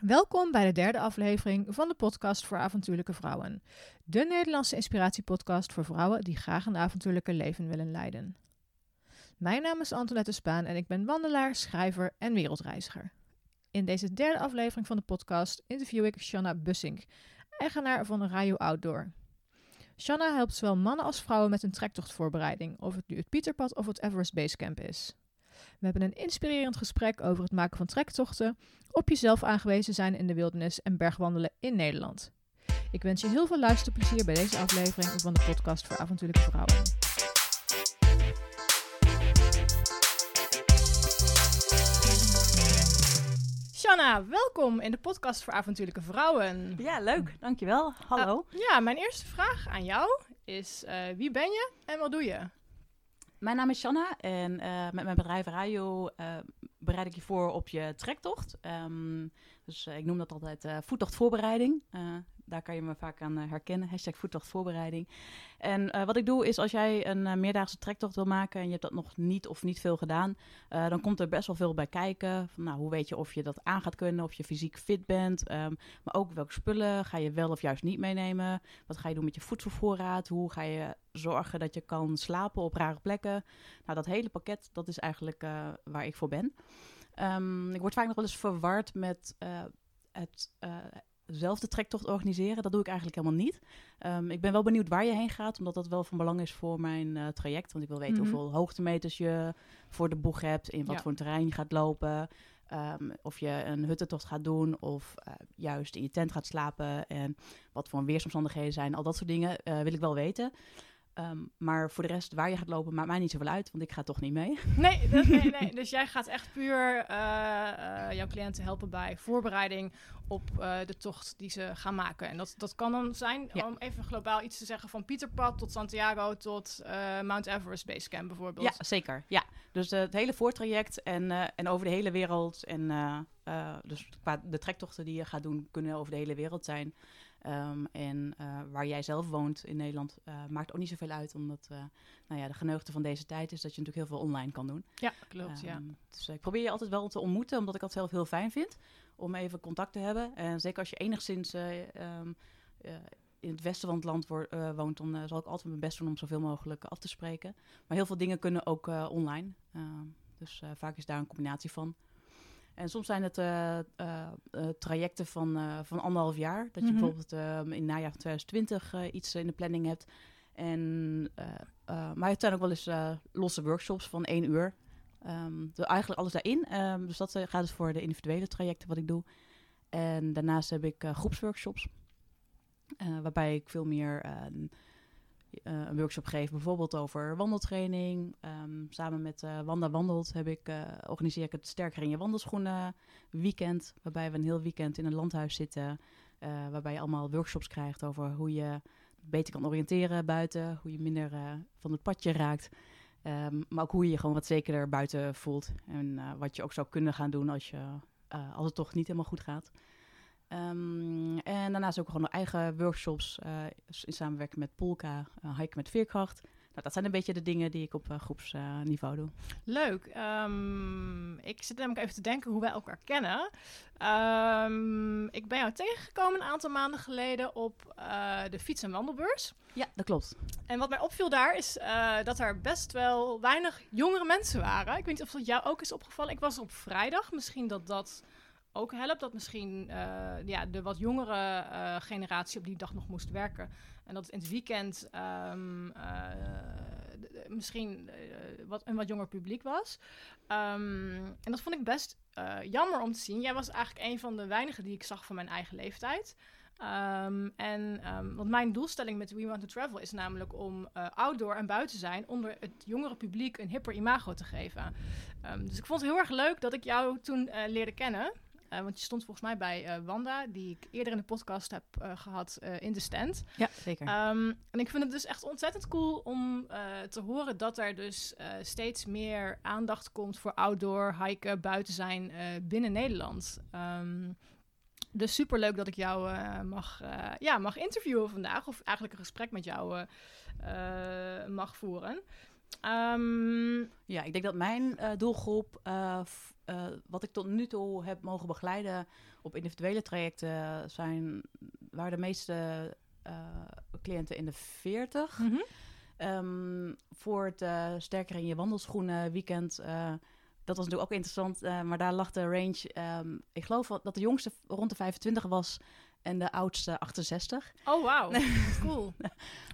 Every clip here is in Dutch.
Welkom bij de derde aflevering van de podcast voor avontuurlijke vrouwen. De Nederlandse inspiratiepodcast voor vrouwen die graag een avontuurlijke leven willen leiden. Mijn naam is Antoinette Spaan en ik ben wandelaar, schrijver en wereldreiziger. In deze derde aflevering van de podcast interview ik Shanna Bussink, eigenaar van Rayo Outdoor. Shanna helpt zowel mannen als vrouwen met een trektochtvoorbereiding, of het nu het Pieterpad of het Everest Basecamp is. We hebben een inspirerend gesprek over het maken van trektochten, op jezelf aangewezen zijn in de wildernis en bergwandelen in Nederland. Ik wens je heel veel luisterplezier bij deze aflevering van de podcast voor avontuurlijke vrouwen. Shanna, welkom in de podcast voor avontuurlijke vrouwen. Ja, leuk. Dankjewel. Hallo. Uh, ja, mijn eerste vraag aan jou is: uh, wie ben je en wat doe je? Mijn naam is Shanna en uh, met mijn bedrijf Radio bereid ik je voor op je trektocht. Um, dus ik noem dat altijd voettochtvoorbereiding daar kan je me vaak aan uh, herkennen. Hashtag voettochtvoorbereiding. En uh, wat ik doe is als jij een uh, meerdaagse trektocht wil maken en je hebt dat nog niet of niet veel gedaan, dan komt er best wel veel bij kijken. Van, nou, hoe weet je of je dat aan gaat kunnen, of je fysiek fit bent. Um, maar ook welke spullen ga je wel of juist niet meenemen. Wat ga je doen met je voedselvoorraad? Hoe ga je zorgen dat je kan slapen op rare plekken? Nou, dat hele pakket, dat is eigenlijk waar ik voor ben. Um, ik word vaak nog wel eens verward met het zelf de trektocht organiseren. Dat doe ik eigenlijk helemaal niet. Um, ik ben wel benieuwd waar je heen gaat, omdat dat wel van belang is voor mijn uh, traject. Want ik wil weten mm -hmm. hoeveel hoogtemeters je voor de boeg hebt, in wat ja. voor een terrein je gaat lopen. Um, of je een huttentocht gaat doen of uh, juist in je tent gaat slapen. En wat voor weersomstandigheden zijn. Al dat soort dingen uh, wil ik wel weten. Um, maar voor de rest, waar je gaat lopen, maakt mij niet zoveel uit, want ik ga toch niet mee. Nee, dat, nee, nee. dus jij gaat echt puur uh, uh, jouw cliënten helpen bij voorbereiding op uh, de tocht die ze gaan maken. En dat, dat kan dan zijn, ja. om even globaal iets te zeggen, van Pieterpad tot Santiago tot Mount Everest Basecamp bijvoorbeeld. Ja, zeker. Ja. Dus het hele voortraject en, en over de hele wereld. En dus qua de trektochten die je gaat doen, kunnen over de hele wereld zijn. Um, en uh, waar jij zelf woont in Nederland uh, maakt ook niet zoveel uit, omdat uh, nou ja, de geneugde van deze tijd is dat je natuurlijk heel veel online kan doen. Ja, klopt. Um, ja. Dus ik probeer je altijd wel te ontmoeten, omdat ik dat zelf heel fijn vind om even contact te hebben. En zeker als je enigszins um, in het westen van het land wo woont, dan zal ik altijd mijn best doen om zoveel mogelijk af te spreken. Maar heel veel dingen kunnen ook online. dus vaak is daar een combinatie van. En soms zijn het uh, uh, uh, trajecten van, van anderhalf jaar. Dat je mm -hmm. bijvoorbeeld in najaar 2020 iets in de planning hebt. En, maar het zijn ook wel eens losse workshops van één uur. Um, dus eigenlijk alles daarin. Um, dus dat gaat dus voor de individuele trajecten wat ik doe. En daarnaast heb ik groepsworkshops. waarbij ik veel meer een workshop geef, bijvoorbeeld over wandeltraining. Um, samen met uh, Wanda Wandelt heb ik, uh, organiseer ik het Sterker in je wandelschoenen weekend. Waarbij we een heel weekend in een landhuis zitten. waarbij je allemaal workshops krijgt over hoe je beter kan oriënteren buiten. Hoe je minder van het padje raakt. Um, maar ook hoe je je gewoon wat zekerder buiten voelt. En wat je ook zou kunnen gaan doen als, je, als het toch niet helemaal goed gaat. Um, en daarnaast ook gewoon eigen workshops uh, in samenwerking met Polka, uh, hiken met veerkracht. Nou, dat zijn een beetje de dingen die ik op uh, groepsniveau doe. Leuk. Um, ik zit namelijk even te denken hoe wij elkaar kennen. Um, ik ben jou tegengekomen een aantal maanden geleden op de fiets- en wandelbeurs. Ja, dat klopt. En wat mij opviel daar is dat er best wel weinig jongere mensen waren. Ik weet niet of dat jou ook is opgevallen. Ik was op vrijdag. Misschien dat dat ook helpt. Dat misschien uh, ja, de wat jongere uh, generatie op die dag nog moest werken. En dat in het weekend um, uh, misschien wat, een wat jonger publiek was. Um, en dat vond ik best jammer om te zien. Jij was eigenlijk een van de weinigen die ik zag van mijn eigen leeftijd. Um, en want mijn doelstelling met We Want to Travel is namelijk om outdoor en buiten zijn onder het jongere publiek een hipper imago te geven. Dus ik vond het heel erg leuk dat ik jou toen leerde kennen. Uh, want je stond volgens mij bij uh, Wanda, die ik eerder in de podcast heb uh, gehad in de stand. Ja, zeker. Um, en ik vind het dus echt ontzettend cool om te horen dat er dus steeds meer aandacht komt voor outdoor, hiken, buiten zijn binnen Nederland. Um, dus super leuk dat ik jou mag, ja, mag interviewen vandaag, of eigenlijk een gesprek met jou mag voeren. Ehm, Ja, ik denk dat mijn eh, doelgroep, eh, f- eh, wat ik tot nu toe heb mogen begeleiden op individuele trajecten, zijn, waren de meeste eh, cliënten in de 40. mhm. Ehm, voor het eh, Sterker in je wandelschoenen weekend, dat was natuurlijk ook interessant, maar daar lag de range, ehm, ik geloof dat de jongste rond de 25 was en de oudste 68. Oh, wauw. Cool.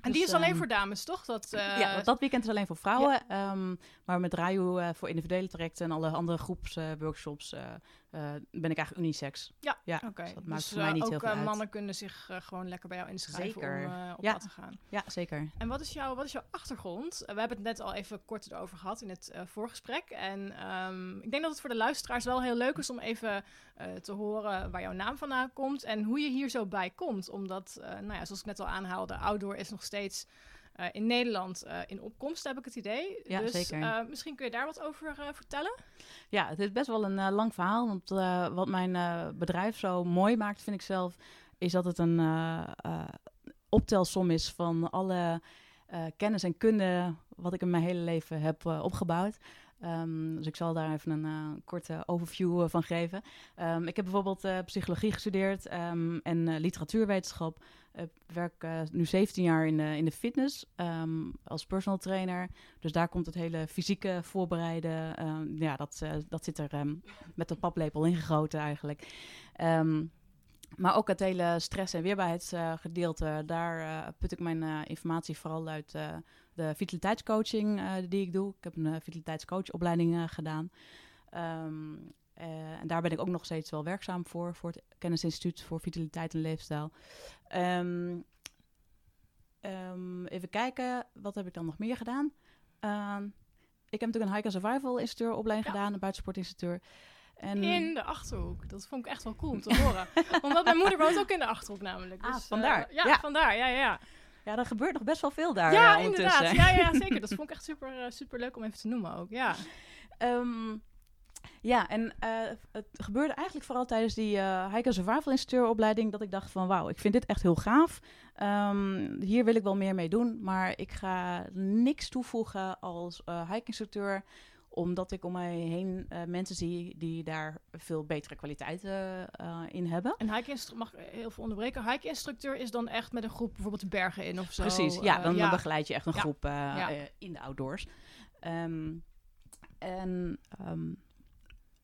En die Dus, is alleen ehm, voor dames, toch? Dat, eh, ja, want dat weekend is alleen voor vrouwen. ehm, maar met Raju eh, voor individuele trajecten en alle andere groepsworkshops eh, eh, ben ik eigenlijk unisex. Ja, ja Oké, dus dat dus maakt voor eh, mij niet ook heel veel eh, uit. mannen kunnen zich eh, gewoon lekker bij jou inschrijven Zeker. om eh, op Ja. pad te gaan. Ja, zeker. En wat is, jouw, wat is jouw achtergrond? Eh, we hebben het net al even kort erover gehad in het eh, voorgesprek. En ehm, ik denk dat het voor de luisteraars wel heel leuk is om even eh, te horen waar jouw naam vandaan komt en hoe je hier zo bij komt. Omdat, eh, nou ja, zoals ik net al aanhaalde, outdoor is nog steeds eh, in Nederland eh, in opkomst, heb ik het idee. Ja, dus zeker. eh, misschien kun je daar wat over vertellen? Ja, het is best wel een lang verhaal. Want wat mijn bedrijf zo mooi maakt, vind ik zelf, is dat het een optelsom is van alle kennis en kunde wat ik in mijn hele leven heb opgebouwd. Ehm, dus ik zal daar even een eh, korte overview eh, van geven. Ehm, ik heb bijvoorbeeld eh, psychologie gestudeerd ehm, en literatuurwetenschap. Ik werk nu 17 jaar in de, in de fitness als personal trainer. Dus daar komt het hele fysieke voorbereiden. ja, dat, dat zit er met de paplepel ingegoten eigenlijk. Maar ook het hele stress- en weerbaarheidsgedeelte. daar eh, put ik mijn eh, informatie vooral uit eh, de vitaliteitscoaching eh, die ik doe. Ik heb een eh, vitaliteitscoachopleiding eh, gedaan. Ehm, eh, en daar ben ik ook nog steeds wel werkzaam voor, voor het Kennisinstituut voor Vitaliteit en Leefstijl. Ehm, ehm, even kijken, wat heb ik dan nog meer gedaan? Ik heb natuurlijk een Hike and Survival instructeuropleiding Ja. gedaan, een buitensportinstructeur. En, In de Achterhoek. Dat vond ik echt wel cool om te horen. Omdat mijn moeder woont ook in de Achterhoek namelijk. Ah, Dus, eh, vandaar. ja, Ja. vandaar. Ja, ja. Ja, er gebeurt nog best wel veel daar ja, eh, inderdaad. Ja, ja, zeker. Dat vond ik echt super, eh, super leuk om even te noemen ook. Ja. Ehm, ja, en eh, het gebeurde eigenlijk vooral tijdens die eh Hike and Survival instructeuropleiding dat ik dacht van wauw, ik vind dit echt heel gaaf. Ehm, hier wil ik wel meer mee doen, maar ik ga niks toevoegen als eh hike-instructeur omdat ik om mij heen eh, mensen zie die daar veel betere kwaliteit eh, in hebben. En hike mag ik heel veel onderbreken. Hike-instructeur is dan echt met een groep bijvoorbeeld de bergen in of zo. Precies, ja, Eh, dan, begeleid je echt een Ja. groep Ja. in de outdoors. Ehm, en ehm,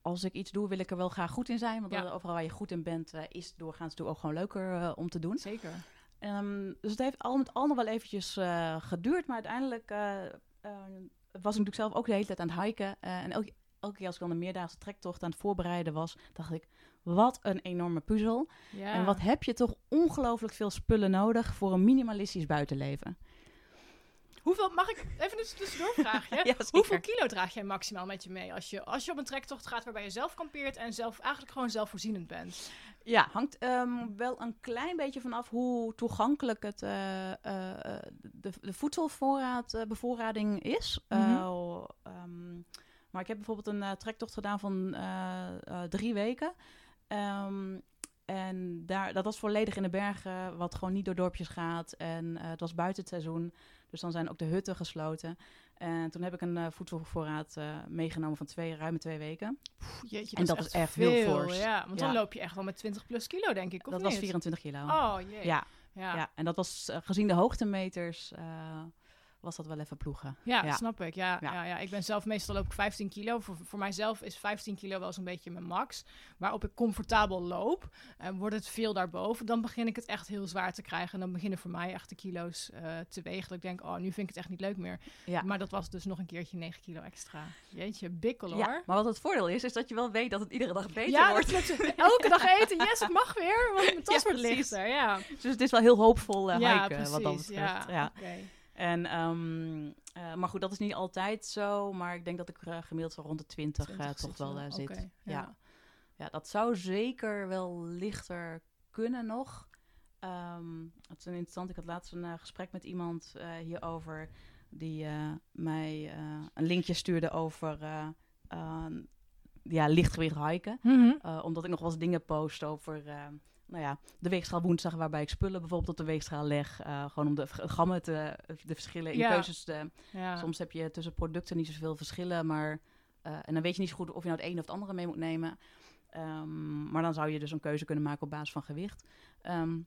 als ik iets doe, wil ik er wel graag goed in zijn. Want Ja. overal waar je goed in bent, eh, is doorgaans natuurlijk ook gewoon leuker om te doen. Zeker. Ehm, dus het heeft al met al nog wel eventjes geduurd. Maar uiteindelijk was ik natuurlijk zelf ook de hele tijd aan het hiken. eh, en elke, elke keer als ik dan een meerdaagse trektocht aan het voorbereiden was, dacht ik, wat een enorme puzzel. Ja. En wat heb je toch ongelooflijk veel spullen nodig voor een minimalistisch buitenleven. Hoeveel, mag ik even dus tussendoor vragen? Ja. Hoeveel kilo draag jij maximaal met je mee als je, als je op een trektocht gaat waarbij je zelf kampeert en zelf eigenlijk gewoon zelfvoorzienend bent? Ja, hangt ehm, wel een klein beetje vanaf hoe toegankelijk het, eh, eh, de, de voedselvoorraad, eh, bevoorrading is. Mhm. Eh, ehm, maar ik heb bijvoorbeeld een trektocht gedaan van drie weken. Ehm, en daar, dat was volledig in de bergen, wat gewoon niet door dorpjes gaat. En het was buiten het seizoen, dus dan zijn ook de hutten gesloten. En toen heb ik een eh, voedselvoorraad eh, meegenomen van twee, ruime twee weken. Pff, jeetje, En dat is echt heel veel. fors. Ja, want dan loop je echt wel met 20 plus kilo, denk ik. Of dat niet? was 24 kilo. Oh jee. Ja, Ja. Ja, en dat was eh, gezien de hoogtemeters, was dat wel even ploegen. Ja, Ja. snap ik. Ja, ja. Ja. Ja, Ik ben zelf meestal loop ik 15 kilo. Voor, voor mijzelf is 15 kilo wel zo'n beetje mijn max. Waarop ik comfortabel loop. En wordt het veel daarboven, dan begin ik het echt heel zwaar te krijgen. En dan beginnen voor mij echt de kilo's eh, te wegen. Dat ik denk, oh, nu vind ik het echt niet leuk meer. Ja. Maar dat was dus nog een keertje 9 kilo extra. Jeetje, bikkel hoor. Ja, maar wat het voordeel is, is dat je wel weet dat het iedere dag beter Ja, wordt. elke dag eten. Yes, ik mag weer. Want mijn tas wordt lichter. Ja, Dus het is wel heel hoopvol eh hiken, precies. wat dat betreft. ja, Ja. oké. En, ehm, eh, maar goed, dat is niet altijd zo. Maar ik denk dat ik eh, gemiddeld zo rond de 20, 20 eh, toch wel zit. Ja. ja. Ja, dat zou zeker wel lichter kunnen nog. Ehm, het is een interessant. Ik had laatst een gesprek met iemand hierover. Die mij een linkje stuurde over ja, lichtgewicht hiken. Mhm. Omdat ik nog wel eens dingen post over nou ja, de weegschaal woensdag waarbij ik spullen bijvoorbeeld op de weegschaal leg. eh, gewoon om de gammen te, de verschillen in Ja. keuzes te... Ja. Soms heb je tussen producten niet zoveel verschillen, maar... eh, en dan weet je niet zo goed of je nou het ene of het andere mee moet nemen. Ehm, maar dan zou je dus een keuze kunnen maken op basis van gewicht. Ehm,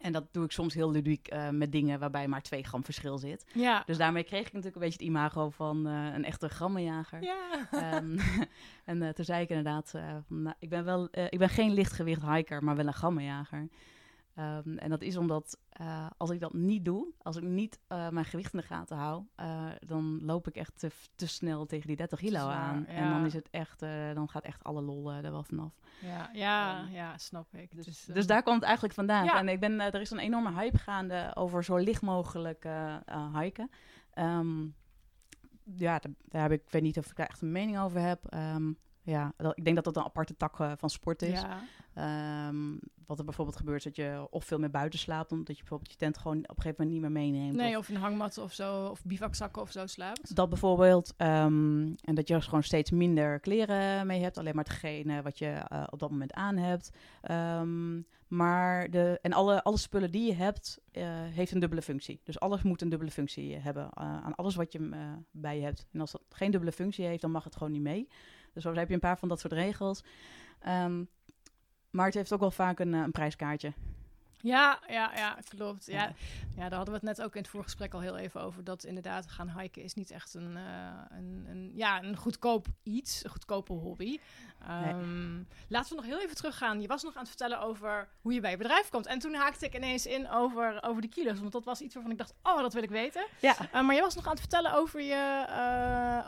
en dat doe ik soms heel ludiek eh, met dingen waarbij maar 2 gram verschil zit. ja. Dus daarmee kreeg ik natuurlijk een beetje het imago van eh, een echte grammenjager. ja. Ehm, en eh, toen zei ik inderdaad, nou, ik, ben wel, ik ben geen lichtgewicht hiker, maar wel een grammenjager. Ehm, en dat is omdat eh, als ik dat niet doe, als ik niet eh, mijn gewicht in de gaten hou, eh, dan loop ik echt te, te snel tegen die 30 kilo aan. En dan is het echt, dan gaat echt alle lol er wel vanaf. Ja, ja, Ehm, ja, snap ik. Dus, Dus, dus daar kwam het eigenlijk vandaan. ja. En ik ben, er is een enorme hype gaande over zo licht mogelijk hiken. Ehm, ja, daar, daar heb ik, ik weet niet of ik daar echt een mening over heb. Ja, dat- ik denk dat dat een aparte tak van sport is. Ja, Ehm, wat er bijvoorbeeld gebeurt, is dat je of veel meer buiten slaapt, omdat je bijvoorbeeld je tent gewoon op een gegeven moment niet meer meeneemt. nee, Of een hangmat of zo, of bivakzakken of zo slaapt. dat bijvoorbeeld. ehm, en dat je gewoon steeds minder kleren mee hebt. Alleen maar hetgene wat je eh, op dat moment aan hebt. Ehm, maar de, en alle, alle spullen die je hebt, eh, heeft een dubbele functie. Dus alles moet een dubbele functie hebben eh, aan alles wat je bij je hebt. En als dat geen dubbele functie heeft, dan mag het gewoon niet mee. Dus zo heb je een paar van dat soort regels. Maar het heeft ook wel vaak een, eh, een prijskaartje. Ja, ja, ja, klopt. Ja. Ja. Daar hadden we het net ook in het voorgesprek al heel even over. Dat inderdaad gaan hiken is niet echt een, eh, een, een, ja, een goedkoop iets, een goedkope hobby. Ehm, Laten we nog heel even teruggaan. Je was nog aan het vertellen over hoe je bij je bedrijf komt. En toen haakte ik ineens in over, over de kilo's. Want dat was iets waarvan ik dacht, oh, dat wil ik weten. Ja, Eh, maar je was nog aan het vertellen over je,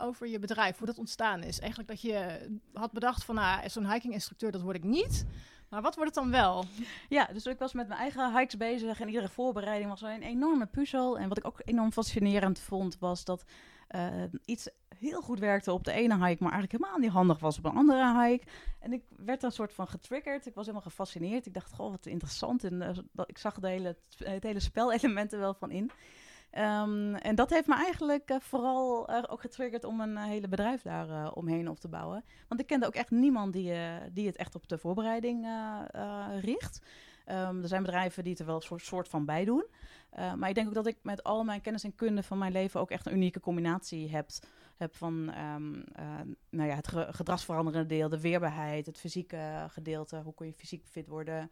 over je bedrijf, hoe dat ontstaan is. Eigenlijk dat je had bedacht van, nou, zo'n hiking instructeur, dat word ik niet. Maar wat wordt het dan wel? Ja, dus ik was met mijn eigen hikes bezig en iedere voorbereiding was een enorme puzzel. En wat ik ook enorm fascinerend vond, was dat eh, iets heel goed werkte op de ene hike, maar eigenlijk helemaal niet handig was op een andere hike. En ik werd een soort van getriggerd. Ik was helemaal gefascineerd. Ik dacht, goh, wat interessant. En dat, ik zag de hele, het hele spelelementen wel van in. Ehm, en dat heeft me eigenlijk eh, vooral eh, ook getriggerd om een eh, hele bedrijf daar omheen op te bouwen. Want ik kende ook echt niemand die, die het echt op de voorbereiding richt. Ehm, er zijn bedrijven die het er wel een soort, van bij doen. Maar ik denk ook dat ik met al mijn kennis en kunde van mijn leven ook echt een unieke combinatie heb. Heb van ehm, eh, nou ja, het ge- gedragsveranderende deel, de weerbaarheid, het fysieke gedeelte. Hoe kun je fysiek fit worden?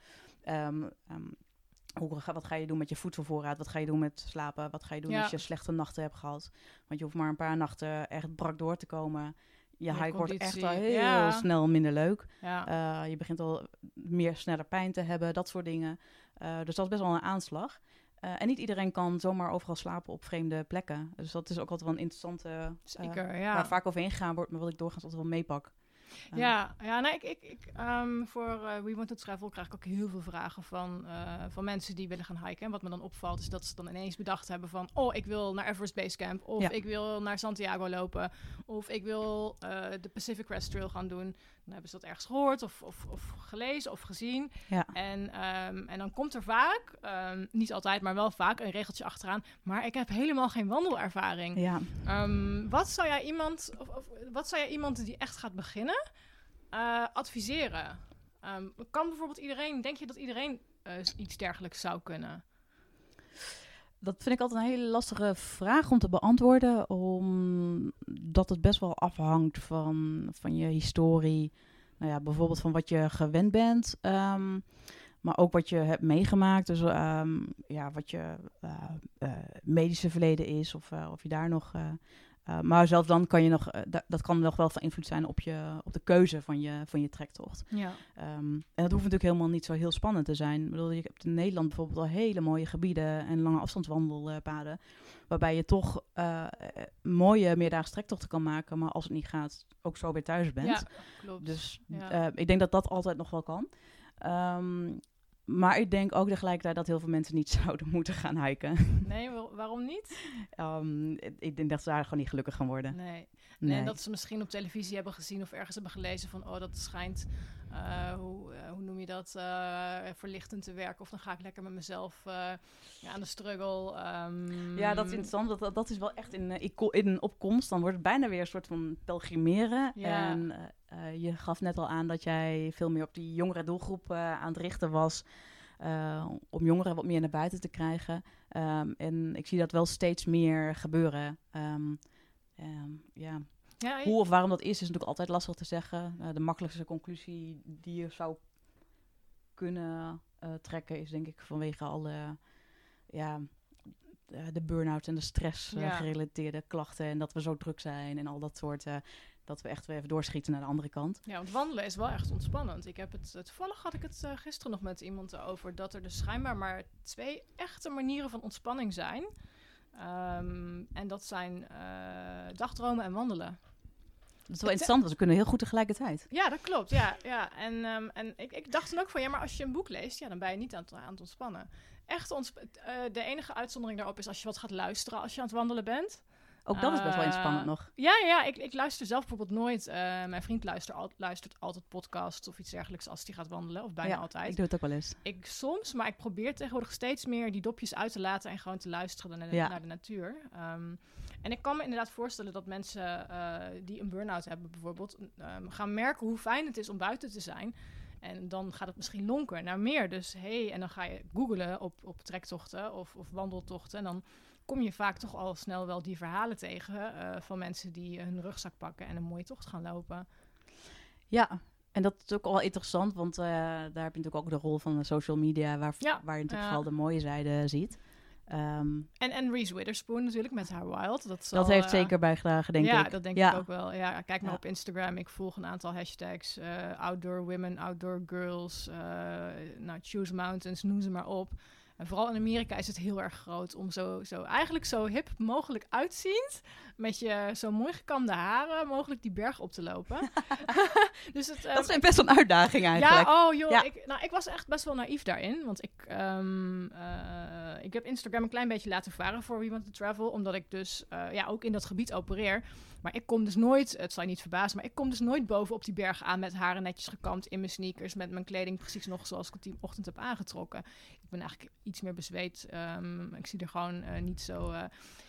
Hoe, wat ga je doen met je voedselvoorraad? Wat ga je doen met slapen? Wat ga je doen Ja. als je slechte nachten hebt gehad? Want je hoeft maar een paar nachten echt brak door te komen. Je hike wordt echt al heel Ja. snel minder leuk. Ja. Eh, je begint al meer sneller pijn te hebben, dat soort dingen. Eh, dus dat is best wel een aanslag. Eh, en niet iedereen kan zomaar overal slapen op vreemde plekken. Dus dat is ook altijd wel een interessante... Zeker, ja. Waar vaak over ingegaan wordt, maar wat ik doorgaans altijd wel meepak. Ja, ja nee, ik, ik, ik, ehm, voor eh We Want to Travel krijg ik ook heel veel vragen van, eh, van mensen die willen gaan hiken. En wat me dan opvalt is dat ze dan ineens bedacht hebben van... oh, ik wil naar Everest Base Camp. Of Ja. ik wil naar Santiago lopen. Of ik wil eh, de Pacific Crest Trail gaan doen. Dan hebben ze dat ergens gehoord of, of, of gelezen of gezien. Ja. En, ehm, en dan komt er vaak, ehm, niet altijd, maar wel vaak een regeltje achteraan. Maar ik heb helemaal geen wandelervaring. Ja, Ehm, wat zou jij iemand, of, of, wat zou jij iemand die echt gaat beginnen, eh, adviseren? Kan bijvoorbeeld iedereen, denk je dat iedereen eh, iets dergelijks zou kunnen? Dat vind ik altijd een hele lastige vraag om te beantwoorden. Omdat het best wel afhangt van, van je historie. Nou ja, bijvoorbeeld van wat je gewend bent. ehm, maar ook wat je hebt meegemaakt. Dus ehm, ja, wat je eh, eh, medische verleden is. Of, eh, of je daar nog... eh, maar zelfs dan kan je nog... eh, da- dat kan nog wel van invloed zijn op, je, op de keuze van je, van je trektocht. Ja. Ehm, en dat hoeft natuurlijk helemaal niet zo heel spannend te zijn. Ik bedoel, je hebt in Nederland bijvoorbeeld al hele mooie gebieden en lange afstandswandelpaden. Waarbij je toch eh, mooie meerdaagse trektochten kan maken. Maar als het niet gaat, ook zo weer thuis bent. ja, klopt. Dus Ja. ik denk dat dat altijd nog wel kan. Ehm, maar ik denk ook tegelijkertijd dat heel veel mensen niet zouden moeten gaan hiken. nee, wa- waarom niet? Ehm, ik denk dat ze daar gewoon niet gelukkig gaan worden. Nee. Nee. En dat ze misschien op televisie hebben gezien of ergens hebben gelezen van, oh, dat schijnt, eh, hoe, eh, hoe noem je dat, eh, verlichtend te werken. Of dan ga ik lekker met mezelf ja, aan de struggle. ehm, Ja, dat is interessant. Dat, dat, dat is wel echt in, in opkomst. Dan wordt het bijna weer een soort van pelgrimeren. Ja. En je gaf net al aan dat jij veel meer op die jongere doelgroep aan het richten was. om jongeren wat meer naar buiten te krijgen. Ehm, en ik zie dat wel steeds meer gebeuren. Ehm, ja. Ja, Hoe of waarom dat is, is natuurlijk altijd lastig te zeggen. Eh, de makkelijkste conclusie die je zou kunnen eh, trekken, is denk ik vanwege alle ja, eh, de burn-out en de stress Ja. gerelateerde klachten. En dat we zo druk zijn en al dat soort. dat we echt weer even doorschieten naar de andere kant. Ja, want wandelen is wel echt ontspannend. Ik heb het, toevallig had ik het gisteren nog met iemand over dat er dus schijnbaar maar twee echte manieren van ontspanning zijn. Ehm, en dat zijn eh, dagdromen en wandelen. Dat is wel interessant, want we kunnen heel goed tegelijkertijd. Ja, dat klopt. Ja, ja. En, ehm, en ik, ik dacht dan ook van ja, maar als je een boek leest, ja, dan ben je niet aan het, aan het ontspannen. Echt eh, de enige uitzondering daarop is als je wat gaat luisteren als je aan het wandelen bent. Ook dat is best wel Eh, inspannend nog. Ja, ja ik, ik luister zelf bijvoorbeeld nooit. eh, mijn vriend luistert, al, luistert altijd podcasts of iets dergelijks als hij gaat wandelen, of bijna ja, altijd. Ik doe het ook wel eens. Ik soms, maar ik probeer tegenwoordig steeds meer die dopjes uit te laten en gewoon te luisteren naar de, Ja. naar de natuur. Ehm, en ik kan me inderdaad voorstellen dat mensen eh, die een burn-out hebben bijvoorbeeld, ehm, gaan merken hoe fijn het is om buiten te zijn. En dan gaat het misschien lonken naar meer. Dus hey, en dan ga je googlen op, op trektochten of, of wandeltochten. En dan kom je vaak toch al snel wel die verhalen tegen eh, van mensen die hun rugzak pakken en een mooie tocht gaan lopen. Ja, en dat is ook wel interessant, want eh, daar heb je natuurlijk ook de rol van de social media, waar, Ja, waar je natuurlijk ja. vooral de mooie zijde ziet. Ehm, En, en Reese Witherspoon natuurlijk met haar Wild. Dat, dat heeft eh, zeker bijgedragen, denk ja, ik. dat denk ja. ik ook wel. Ja, kijk maar Ja. op Instagram. Ik volg een aantal hashtags. outdoor women, outdoor girls. nou, choose mountains, noem ze maar op. En vooral in Amerika is het heel erg groot om zo, zo eigenlijk zo hip mogelijk uitziend. Met je zo mooi gekamde haren mogelijk die berg op te lopen. dus het, Dat is best wel een uitdaging eigenlijk. ja, oh joh, Ja. Ik, nou, ik was echt best wel naïef daarin. Want ik, ehm, eh, ik heb Instagram een klein beetje laten varen voor We Want to Travel. Omdat ik dus eh, ja, ook in dat gebied opereer. Maar ik kom dus nooit, het zal je niet verbazen, maar ik kom dus nooit boven op die berg aan met haren netjes gekamd in mijn sneakers. Met mijn kleding precies nog zoals ik het die ochtend heb aangetrokken. Ik ben eigenlijk iets meer bezweet. Ehm, ik zie er gewoon eh, niet zo... eh,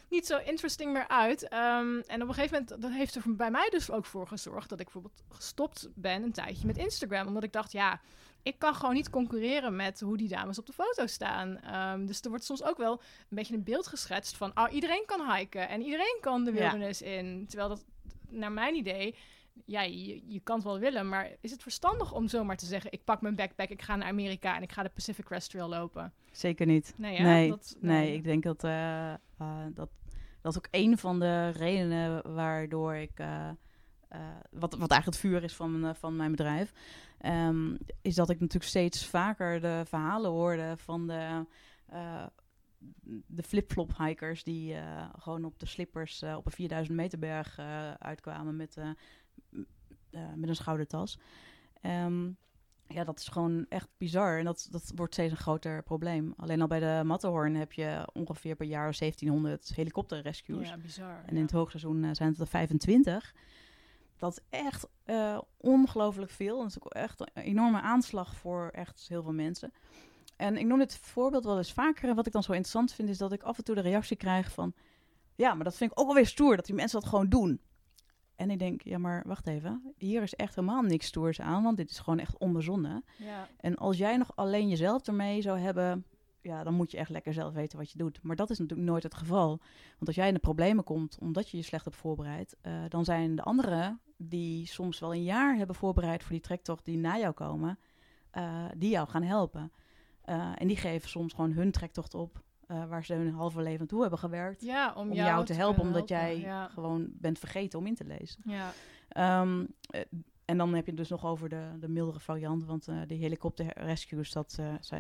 niet zo interesting meer uit. Ehm, en op een gegeven moment, dat heeft er bij mij dus ook voor gezorgd dat ik bijvoorbeeld gestopt ben een tijdje met Instagram. Omdat ik dacht, ja, ik kan gewoon niet concurreren met hoe die dames op de foto staan. Ehm, dus er wordt soms ook wel een beetje een beeld geschetst van, oh, iedereen kan hiken en iedereen kan de Ja. wildernis in. Terwijl dat, naar mijn idee, ja, je, je kan het wel willen, maar is het verstandig om zomaar te zeggen, ik pak mijn backpack, ik ga naar Amerika en ik ga de Pacific Crest Trail lopen? Zeker niet. Nee, nee, Dat- nee, ik denk dat, eh, eh, dat dat is ook een van de redenen waardoor ik, eh, eh, wat, wat eigenlijk het vuur is van, eh, van mijn bedrijf, ehm, is dat ik natuurlijk steeds vaker de verhalen hoorde van de, eh, de flip-flop hikers die eh, gewoon op de slippers eh, op een 4000 meter berg eh, uitkwamen met, eh, met een schoudertas. Ehm, ja, dat is gewoon echt bizar. En dat, dat wordt steeds een groter probleem. Alleen al bij de Matterhorn heb je ongeveer per jaar 1700 helikopterrescues. Ja, bizar. En in ja. het hoogseizoen eh, zijn het er 25. Dat is echt eh, ongelooflijk veel. Dat is ook echt een enorme aanslag voor echt heel veel mensen. En ik noem dit voorbeeld wel eens vaker. En wat ik dan zo interessant vind, is dat ik af en toe de reactie krijg van... Ja, maar dat vind ik ook wel weer stoer, dat die mensen dat gewoon doen. En ik denk, ja, maar wacht even. Hier is echt helemaal niks stoers aan, want dit is gewoon echt onbezonnen. Ja. En als jij nog alleen jezelf ermee zou hebben, ja, dan moet je echt lekker zelf weten wat je doet. Maar dat is natuurlijk nooit het geval. Want als jij in de problemen komt omdat je je slecht hebt voorbereid, eh, dan zijn de anderen die soms wel een jaar hebben voorbereid voor die trektocht die na jou komen, eh, die jou gaan helpen. Eh, en die geven soms gewoon hun trektocht op, eh, waar ze hun halve leven naartoe hebben gewerkt. Ja, om, Om jou, te helpen, omdat jij Ja. gewoon bent vergeten om in te lezen. ja. Ehm, eh, en dan heb je het dus nog over de, de mildere variant. Want eh die helikopterrescues, dat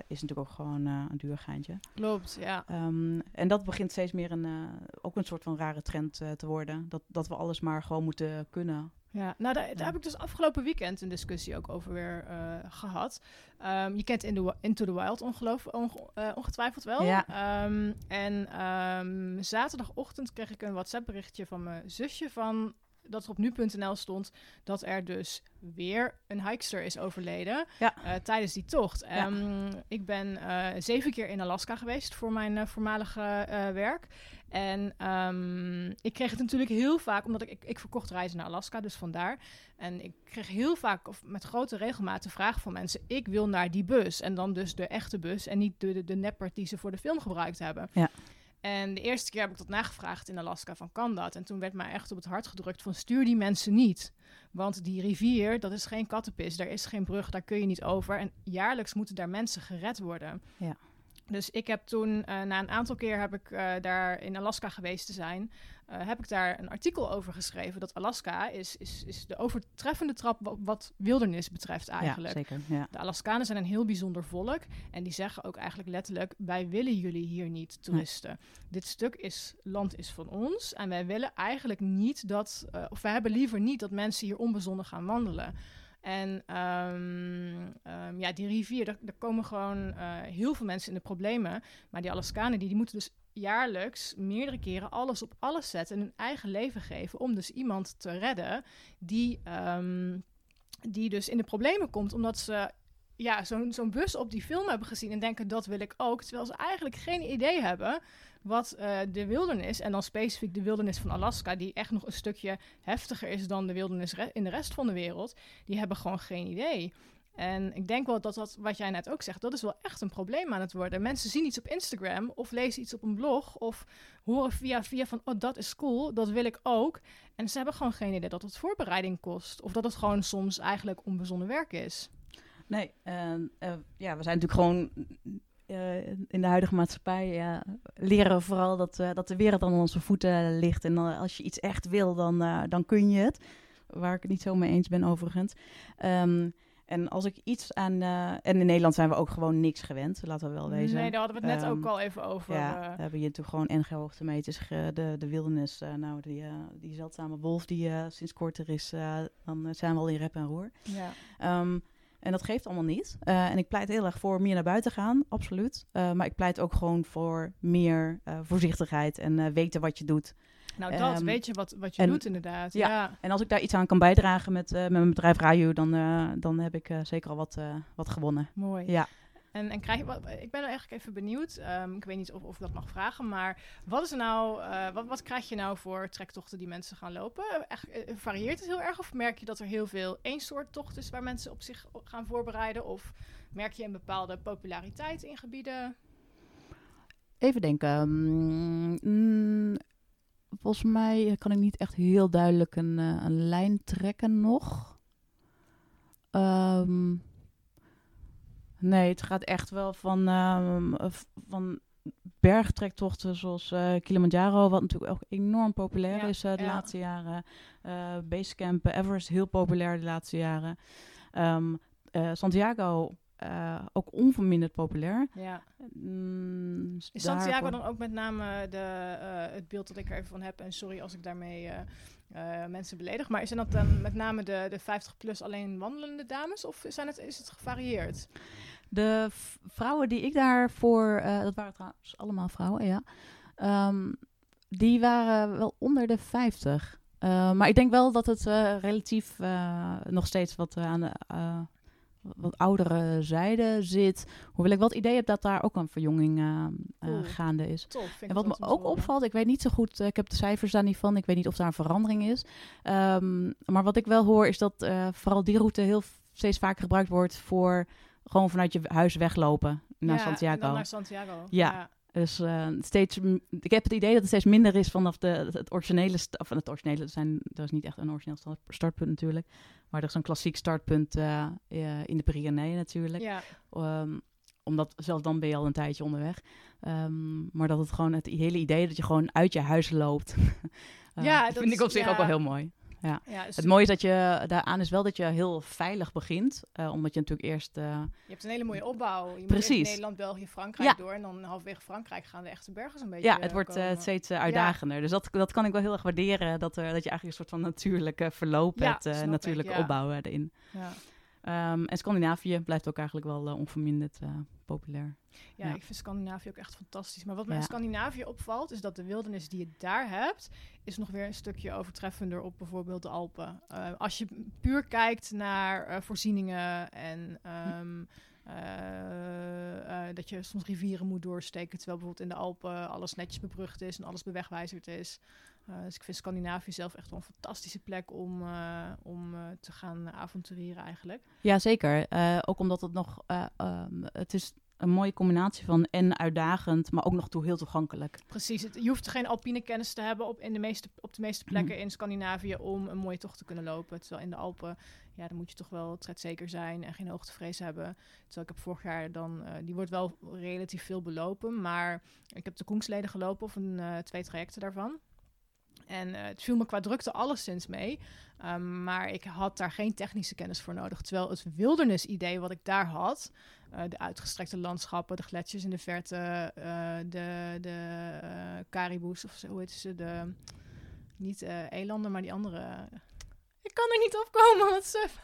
is natuurlijk ook gewoon een duur geintje. Klopt, ja. Ehm, en dat begint steeds meer een, ook een soort van rare trend te worden. Dat, dat we alles maar gewoon moeten kunnen. Ja, nou daar, heb ik dus afgelopen weekend een discussie ook over weer eh, gehad. Ehm, je kent In the Wi- Into the Wild ongeloof, onge- eh, ongetwijfeld wel. Ja. Ehm, en ehm, zaterdagochtend kreeg ik een WhatsApp berichtje van mijn zusje van... dat er op nu.nl stond dat er dus weer een hikester is overleden Ja. eh, tijdens die tocht. Ja. Ehm, Ik ben eh, zeven keer in Alaska geweest voor mijn eh, voormalige werk. En ehm, ik kreeg het natuurlijk heel vaak, omdat ik, ik, ik verkocht reizen naar Alaska, dus vandaar. En ik kreeg heel vaak, of met grote regelmaat, de vraag van mensen: ik wil naar die bus. En dan dus de echte bus en niet de, de, de neppert die ze voor de film gebruikt hebben. Ja. En de eerste keer heb ik dat nagevraagd in Alaska van kan dat? En toen werd mij echt op het hart gedrukt van stuur die mensen niet. Want die rivier, dat is geen kattenpis. Daar is geen brug, daar kun je niet over. En jaarlijks moeten daar mensen gered worden. Ja. Dus ik heb toen, eh, na een aantal keer heb ik eh, daar in Alaska geweest te zijn, eh, heb ik daar een artikel over geschreven. Dat Alaska is, is, is de overtreffende trap wa- wat wildernis betreft eigenlijk. Ja, zeker. Ja. De Alaskanen zijn een heel bijzonder volk. En die zeggen ook eigenlijk letterlijk: wij willen jullie hier niet toeristen. Dit stuk is land is van ons. En wij willen eigenlijk niet dat, eh, of wij hebben liever niet dat mensen hier onbezonnen gaan wandelen. En ehm, ehm, ja, die rivier, daar, daar komen gewoon eh, heel veel mensen in de problemen. Maar die Alaskanen, die, die moeten dus jaarlijks meerdere keren alles op alles zetten en hun eigen leven geven om dus iemand te redden die, ehm, die dus in de problemen komt omdat ze ja, zo'n zo'n bus op die film hebben gezien en denken dat wil ik ook, terwijl ze eigenlijk geen idee hebben wat eh, de wildernis en dan specifiek de wildernis van Alaska, die echt nog een stukje heftiger is dan de wildernis in de rest van de wereld, die hebben gewoon geen idee. En ik denk wel dat dat, wat jij net ook zegt, dat is wel echt een probleem aan het worden. Mensen zien iets op Instagram of lezen iets op een blog of horen via via van, oh dat is cool, dat wil ik ook. En ze hebben gewoon geen idee dat het voorbereiding kost. Of dat het gewoon soms eigenlijk onbezonnen werk is. Nee, en, eh, ja, we zijn natuurlijk gewoon eh, in de huidige maatschappij leren we vooral dat, eh, dat de wereld aan onze voeten ligt. En als je iets echt wil, dan, dan kun je het. Waar ik het niet zo mee eens ben overigens. Ehm, en als ik iets aan... eh, en in Nederland zijn we ook gewoon niks gewend, laten we wel wezen. Nee, daar hadden we het net Ehm, ook al even over. Ja, eh. we hebben hier natuurlijk gewoon NG-hoogtemeters, de, de wildernis. eh, nou, die, die zeldzame wolf die sinds kort er is, dan zijn we al in rep en roer. ja. Ehm, en dat geeft allemaal niet. En ik pleit heel erg voor meer naar buiten gaan, absoluut. Maar ik pleit ook gewoon voor meer voorzichtigheid en weten wat je doet. Nou, dat Ehm, weet je wat, wat je en- doet inderdaad. Ja. Ja. En als ik daar iets aan kan bijdragen met, eh, met mijn bedrijf Raju, dan, eh, dan heb ik eh, zeker al wat, eh, wat gewonnen. mooi. Ja. En, en krijg je, wat- ik ben eigenlijk even benieuwd. Ehm, ik weet niet of, of ik dat mag vragen, maar wat is er nou, eh, wat, wat krijg je nou voor trektochten die mensen gaan lopen? Echt, varieert het heel erg? Of merk je dat er heel veel één soort tocht is waar mensen op zich op gaan voorbereiden? Of merk je een bepaalde populariteit in gebieden? Even denken. Mm, mm, volgens mij kan ik niet echt heel duidelijk een, eh, een lijn trekken nog. Ehm, nee, het gaat echt wel van, ehm, eh, van bergtrektochten zoals eh, Kilimanjaro, wat natuurlijk ook enorm populair Ja, is eh, de ja. laatste jaren. Eh Basecamp, Everest, heel populair de laatste jaren. Ehm, eh, Santiago, eh, ook onverminderd populair. Ja. Mm, Is Santiago dan ook met name de, eh, het beeld dat ik er even van heb? En sorry als ik daarmee eh, mensen beledig. Maar zijn dat dan met name de, de 50-plus alleen wandelende dames? Of zijn het, is het gevarieerd? De vrouwen die ik daarvoor, dat waren trouwens allemaal vrouwen, ja. Ehm, die waren wel onder de 50. Eh, maar ik denk wel dat het relatief nog steeds wat aan de wat oudere zijde zit. Hoewel ik wel het idee heb dat daar ook een verjonging eh, eh, gaande is. Tof. En wat me ook opvalt, ik weet niet zo goed, eh, ik heb de cijfers daar niet van, ik weet niet of daar een verandering is. Ehm, maar wat ik wel hoor is dat vooral die route heel steeds vaker gebruikt wordt voor gewoon vanuit je huis weglopen naar Ja, Santiago. naar Santiago. Ja. Dus eh, steeds, ik heb het idee dat het steeds minder is vanaf de, het, originele, of het originele, er, zijn, er is niet echt een origineel sta- startpunt natuurlijk, maar er is een klassiek startpunt eh, eh, in de Pyreneeën natuurlijk. Ja. Ehm, omdat zelfs dan ben je al een tijdje onderweg. Ehm, maar dat het gewoon het hele idee dat je gewoon uit je huis loopt. Ja, dat dat vind ik op zich ja. ook wel heel mooi. Ja dus Het mooie is dat je daaraan is wel dat je heel veilig begint. eh, omdat je natuurlijk eerst. eh, je hebt een hele mooie opbouw. Je moet eerst Precies. Nederland, België, Frankrijk Ja. door. En dan halverwege Frankrijk gaan de echte bergen een beetje ja, het wordt eh, steeds uitdagender. Dus dat, dat kan ik wel heel erg waarderen. Dat, er dat je eigenlijk een soort van natuurlijke verloop hebt. natuurlijke ja. opbouw erin. Ja. Ehm, en Scandinavië blijft ook eigenlijk wel uh, onverminderd uh, populair. Ja, ik vind Scandinavië ook echt fantastisch. Maar wat mij in Scandinavië opvalt, is dat de wildernis die je daar hebt, is nog weer een stukje overtreffender op bijvoorbeeld de Alpen. Uh, als je puur kijkt naar voorzieningen en um, dat je soms rivieren moet doorsteken, terwijl bijvoorbeeld in de Alpen alles netjes bebrugd is en alles bewegwijzerd is. Uh, dus ik vind Scandinavië zelf echt wel een fantastische plek om, uh, om uh, te gaan avontureren eigenlijk. Ja, zeker. ook omdat het nog, um, het is een mooie combinatie van en uitdagend, maar ook nog toe heel toegankelijk. Precies. Het, je hoeft geen alpine kennis te hebben op, in de meeste, op de meeste plekken mm. in Scandinavië om een mooie tocht te kunnen lopen. Terwijl in de Alpen, ja, dan moet je toch wel tredzeker zijn en geen hoogtevrees hebben. Terwijl ik heb vorig jaar dan, die wordt wel relatief veel belopen, maar ik heb de Koengsleden gelopen of een, twee trajecten daarvan. En uh, het viel me qua drukte alleszins mee. Um, maar ik had daar geen technische kennis voor nodig. Terwijl het wildernisidee wat ik daar had, uh, de uitgestrekte landschappen, de gletsjers in de verte, uh, de, de Caribous, of hoe heet ze, de, niet elanden, maar die andere ik kan er niet op komen, wat suf.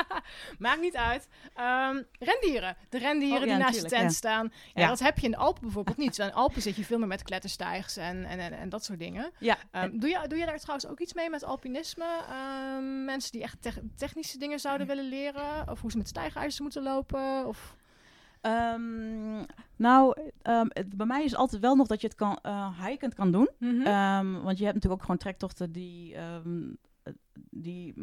Maakt niet uit. Um, rendieren. De rendieren oh, die naast je tent staan. Ja, Dat heb je in de Alpen bijvoorbeeld niet. in de Alpen zit je veel meer met kletterstijgs en, en, en, en dat soort dingen. Ja. Um, doe, je, doe je daar trouwens ook iets mee met alpinisme? Um, mensen die echt te technische dingen zouden willen leren? Of hoe ze met stijgijzers moeten lopen? Of... Um, nou, um, het, bij mij is altijd wel nog dat je het kan, uh, hikend kan doen. Mm -hmm. want je hebt natuurlijk ook gewoon trektochten die die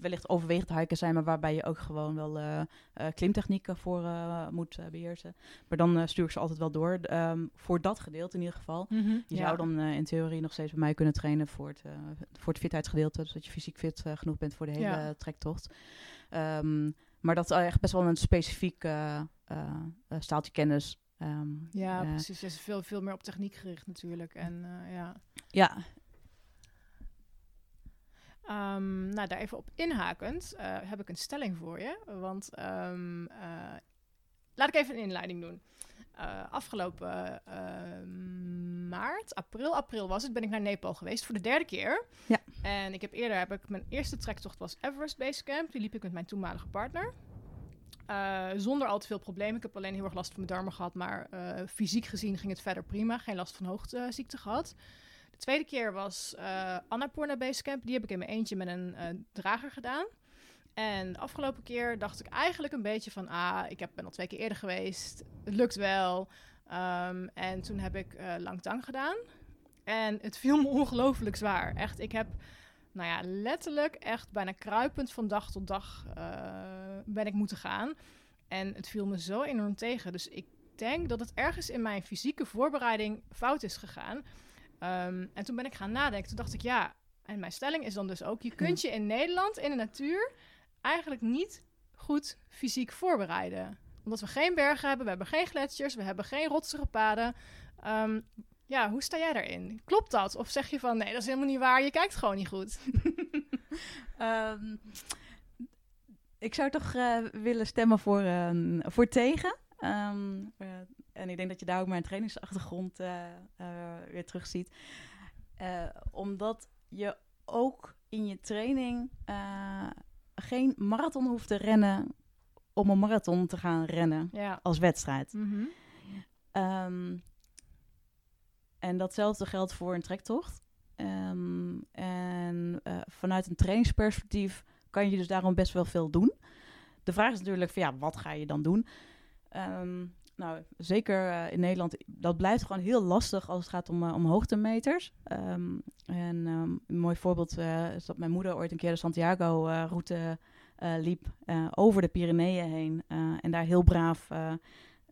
wellicht overwegend hiken zijn, maar waarbij je ook gewoon wel uh, klimtechnieken voor uh, moet beheersen. Maar dan stuur ik ze altijd wel door. Um, voor dat gedeelte in ieder geval. Mm -hmm, je ja. zou dan in theorie nog steeds bij mij kunnen trainen voor het, voor het fitheidsgedeelte. Dus dat je fysiek fit genoeg bent voor de hele ja. trektocht. Um, maar dat is echt best wel een specifiek staaltje kennis. Um, ja, precies. Het is veel, veel meer op techniek gericht natuurlijk. En, ja. ja, Um, nou, daar even op inhakend uh, heb ik een stelling voor je. Want um, uh, laat ik even een inleiding doen. Uh, afgelopen maart, april, april was het, ben ik naar Nepal geweest voor de derde keer. Ja. En ik heb eerder, heb ik, mijn eerste trektocht was Everest Base Camp. Die liep ik met mijn toenmalige partner. zonder al te veel problemen. Ik heb alleen heel erg last van mijn darmen gehad, maar fysiek gezien ging het verder prima. Geen last van hoogteziekte gehad tweede keer was uh, Annapurna Basecamp. Die heb ik in mijn eentje met een uh, drager gedaan. En de afgelopen keer dacht ik eigenlijk een beetje van... ah, ik heb, ben al twee keer eerder geweest. Het lukt wel. Um, en toen heb ik uh, Langtang gedaan. En het viel me ongelooflijk zwaar. Echt, ik heb... Nou ja, letterlijk echt bijna kruipend van dag tot dag ben ik moeten gaan. En het viel me zo enorm tegen. Dus ik denk dat het ergens in mijn fysieke voorbereiding fout is gegaan. Um, en toen ben ik gaan nadenken. Toen dacht ik, ja, en mijn stelling is dan dus ook: je kunt je in Nederland, in de natuur, eigenlijk niet goed fysiek voorbereiden. Omdat we geen bergen hebben, we hebben geen gletsjers, we hebben geen rotsige paden. Um, ja, hoe sta jij daarin? Klopt dat? Of zeg je van nee, dat is helemaal niet waar, je kijkt gewoon niet goed? um, ik zou toch uh, willen stemmen voor, uh, voor tegen. Um, en ik denk dat je daar ook mijn trainingsachtergrond uh, uh, weer terug ziet. Uh, omdat je ook in je training geen marathon hoeft te rennen om een marathon te gaan rennen ja. als wedstrijd. Mm -hmm. um, en datzelfde geldt voor een trektocht. Um, en vanuit een trainingsperspectief kan je dus daarom best wel veel doen. De vraag is natuurlijk van ja, wat ga je dan doen? Um, nou, zeker uh, in Nederland, dat blijft gewoon heel lastig als het gaat om, uh, om hoogtemeters. Um, en um, een mooi voorbeeld uh, is dat mijn moeder ooit een keer de Santiago-route liep over de Pyreneeën heen. en daar heel braaf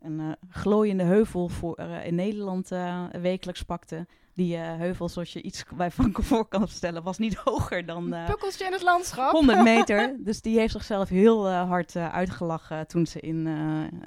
een glooiende heuvel voor, in Nederland wekelijks pakte die uh, heuvel, zoals je iets bij van voor kan stellen, was niet hoger dan... Uh, Pukkeltje in het landschap. 100 meter. dus die heeft zichzelf heel uh, hard uitgelachen toen ze in,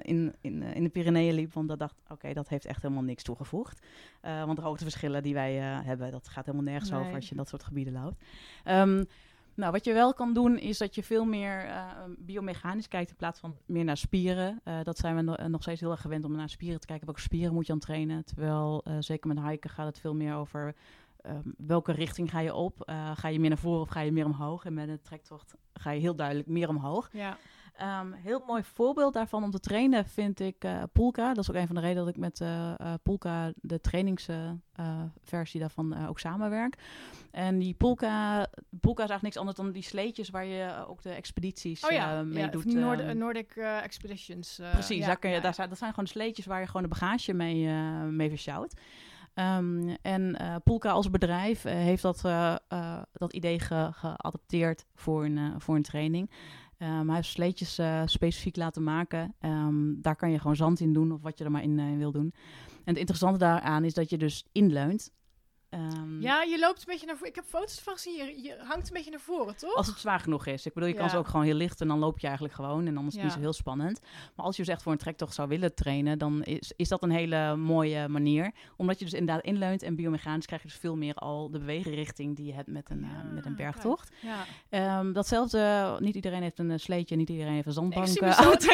in, in, in de Pyreneeën liep. Want dat dacht, oké, dat heeft echt helemaal niks toegevoegd. want de hoogteverschillen die wij hebben, dat gaat helemaal nergens nee. over als je in dat soort gebieden loopt. Um, nou, wat je wel kan doen, is dat je veel meer uh, biomechanisch kijkt in plaats van meer naar spieren. Uh, dat zijn we eh, nog steeds heel erg gewend om naar spieren te kijken. Welke spieren moet je aan trainen? Terwijl, zeker met hiken gaat het veel meer over um, welke richting ga je op. ga je meer naar voren of ga je meer omhoog? En met een trektocht ga je heel duidelijk meer omhoog. Ja. Ehm, heel mooi voorbeeld daarvan om te trainen vind ik uh, Poolka. Dat is ook een van de redenen dat ik met uh, Poolka, de trainingsversie daarvan, ook samenwerk. En die Poolka, Poolka is eigenlijk niks anders dan die sleetjes waar je ook de expedities oh, ja. mee ja, doet. Noord ehm. Nordic Expeditions. precies, ja, daar, kun je, daar, zijn, dat zijn gewoon sleetjes waar je gewoon de bagage mee, mee versjouwt. Um, en uh, Poolka als bedrijf uh, heeft dat, uh, dat idee ge geadopteerd voor een, voor een training. Um, hij heeft sleetjes specifiek laten maken. Um, daar kan je gewoon zand in doen of wat je er maar in, in wil doen. En het interessante daaraan is dat je dus inleunt. Um, ja, je loopt een beetje naar voren. Ik heb foto's van gezien. Je, je, hangt een beetje naar voren, toch? Als het zwaar genoeg is. Ik bedoel, je kan ze ook gewoon heel licht en dan loop je eigenlijk gewoon. En dan is het ja. niet zo heel spannend. Maar als je dus echt voor een trektocht zou willen trainen, dan is, is dat een hele mooie manier. Omdat je dus inderdaad inleunt en biomechanisch krijg je dus veel meer al de bewegenrichting die je hebt met een, ja, uh, met een bergtocht. Ja. Um, datzelfde, niet iedereen heeft een sleetje, niet iedereen heeft een zandbank. Ik zie mezelf,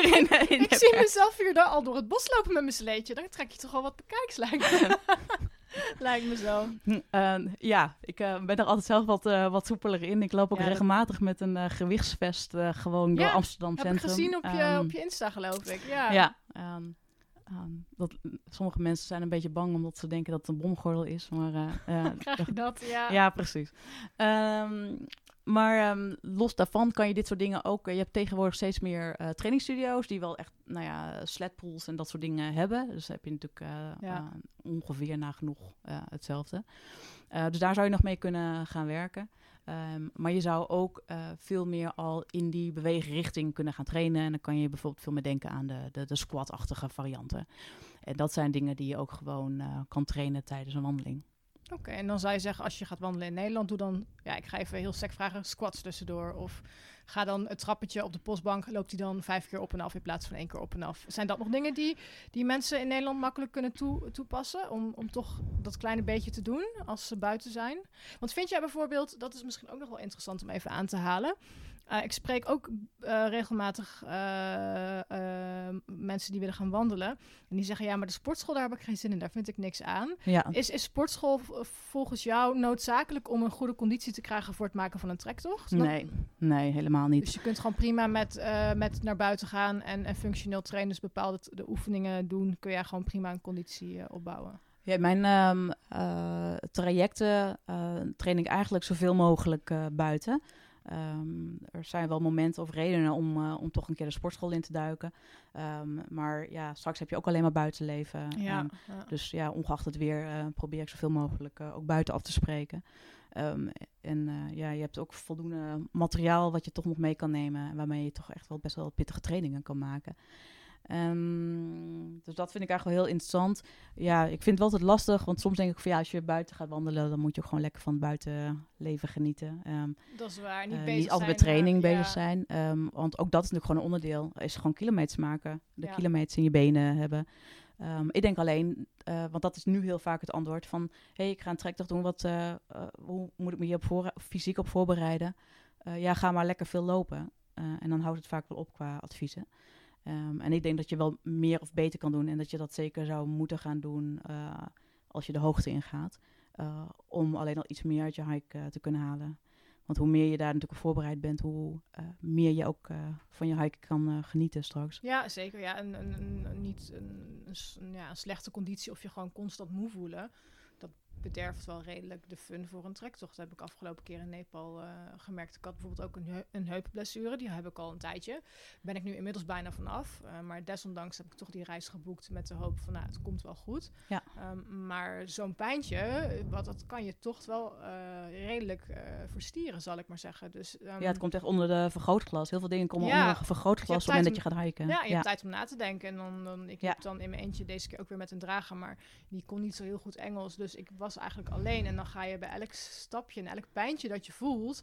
in, ik zie mezelf hier daar al door het bos lopen met mijn sleetje. Dan trek je toch al wat bekijks, lijkt me. Zo. Uh, ja, ik uh, ben er altijd zelf wat, uh, wat soepeler in. Ik loop ook ja, regelmatig met een uh, gewichtsvest gewoon door Amsterdam heb Centrum. heb ik gezien op je, um, op je Insta, geloof ik. Ja, ja um, um, dat, sommige mensen zijn een beetje bang omdat ze denken dat het een bomgordel is. Maar, Krijg je dat, ja. Ja, precies. Maar um, los daarvan kan je dit soort dingen ook. Uh, je hebt tegenwoordig steeds meer uh, trainingsstudio's die wel echt, nou ja, sledpools en dat soort dingen hebben. Dus heb je natuurlijk uh, ja. ongeveer nagenoeg hetzelfde. dus daar zou je nog mee kunnen gaan werken. Um, maar je zou ook veel meer al in die beweegrichting kunnen gaan trainen. En dan kan je bijvoorbeeld veel meer denken aan de, de, de squat-achtige varianten. En dat zijn dingen die je ook gewoon kan trainen tijdens een wandeling. Oké, en dan zou je zeggen, als je gaat wandelen in Nederland, doe dan, ja, ik ga even heel sec vragen, squats tussendoor. Of ga dan het trappetje op de postbank, loopt die dan vijf keer op en af in plaats van één keer op en af. Zijn dat nog dingen die, die mensen in Nederland makkelijk kunnen toe, toepassen, om, om toch dat kleine beetje te doen als ze buiten zijn? Want vind jij bijvoorbeeld, dat is misschien ook nog wel interessant om even aan te halen, uh, ik spreek ook uh, regelmatig uh, mensen die willen gaan wandelen. En die zeggen, ja, maar de sportschool, daar heb ik geen zin in. Daar vind ik niks aan. Ja. Is, is sportschool volgens jou noodzakelijk om een goede conditie te krijgen voor het maken van een trektocht? Nee, nee, helemaal niet. Dus je kunt gewoon prima met, met naar buiten gaan en, en functioneel trainen. Dus bepaalde de oefeningen doen. Kun je gewoon prima een conditie opbouwen. Ja, mijn um, trajecten train ik eigenlijk zoveel mogelijk buiten. Um, er zijn wel momenten of redenen om, uh, om toch een keer de sportschool in te duiken. Um, maar ja, straks heb je ook alleen maar buitenleven. Ja, um, ja. Dus ja, ongeacht het weer, uh, probeer ik zoveel mogelijk uh, ook buiten af te spreken. en ja, je hebt ook voldoende materiaal wat je toch nog mee kan nemen. Waarmee je toch echt wel best wel pittige trainingen kan maken. Um, dus dat vind ik eigenlijk wel heel interessant. Ja, ik vind het wel altijd lastig, want soms denk ik van ja, als je buiten gaat wandelen, dan moet je ook gewoon lekker van het buitenleven genieten. Um, dat is waar, niet, uh, bezig niet altijd met training maar, bezig ja. zijn. Um, want ook dat is natuurlijk gewoon een onderdeel, is gewoon kilometers maken, de ja. kilometers in je benen hebben. ik denk alleen, uh, want dat is nu heel vaak het antwoord van, hé, hey, ik ga een trektocht doen, wat, uh, hoe moet ik me hier op voor, fysiek op voorbereiden? ja, ga maar lekker veel lopen. en dan houdt het vaak wel op qua adviezen. Um, en ik denk dat je wel meer of beter kan doen en dat je dat zeker zou moeten gaan doen uh, als je de hoogte ingaat. Uh, om alleen al iets meer uit je hike uh, te kunnen halen. Want hoe meer je daar natuurlijk voorbereid bent, hoe meer je ook van je hike kan genieten straks. Ja, zeker. Ja, niet een, ja, een slechte conditie of je gewoon constant moe voelen bederft wel redelijk de fun voor een trektocht. Dat heb ik afgelopen keer in Nepal uh, gemerkt. Ik had bijvoorbeeld ook een, een heupblessure. Die heb ik al een tijdje. Ben ik nu inmiddels bijna vanaf. Uh, maar desondanks heb ik toch die reis geboekt met de hoop van, nou, het komt wel goed. Ja. Um, maar zo'n pijntje, wat, dat kan je toch wel uh, redelijk verstieren, zal ik maar zeggen. Dus, um, ja, het komt echt onder de vergrootglas. Heel veel dingen komen ja, onder een vergrootglas op het moment dat je gaat hiken. Ja, je ja. hebt tijd om na te denken. En dan, dan ik heb dan in mijn eentje deze keer ook weer met een drager, maar die kon niet zo heel goed Engels. Dus ik was eigenlijk alleen. En dan ga je bij elk stapje en elk pijntje dat je voelt.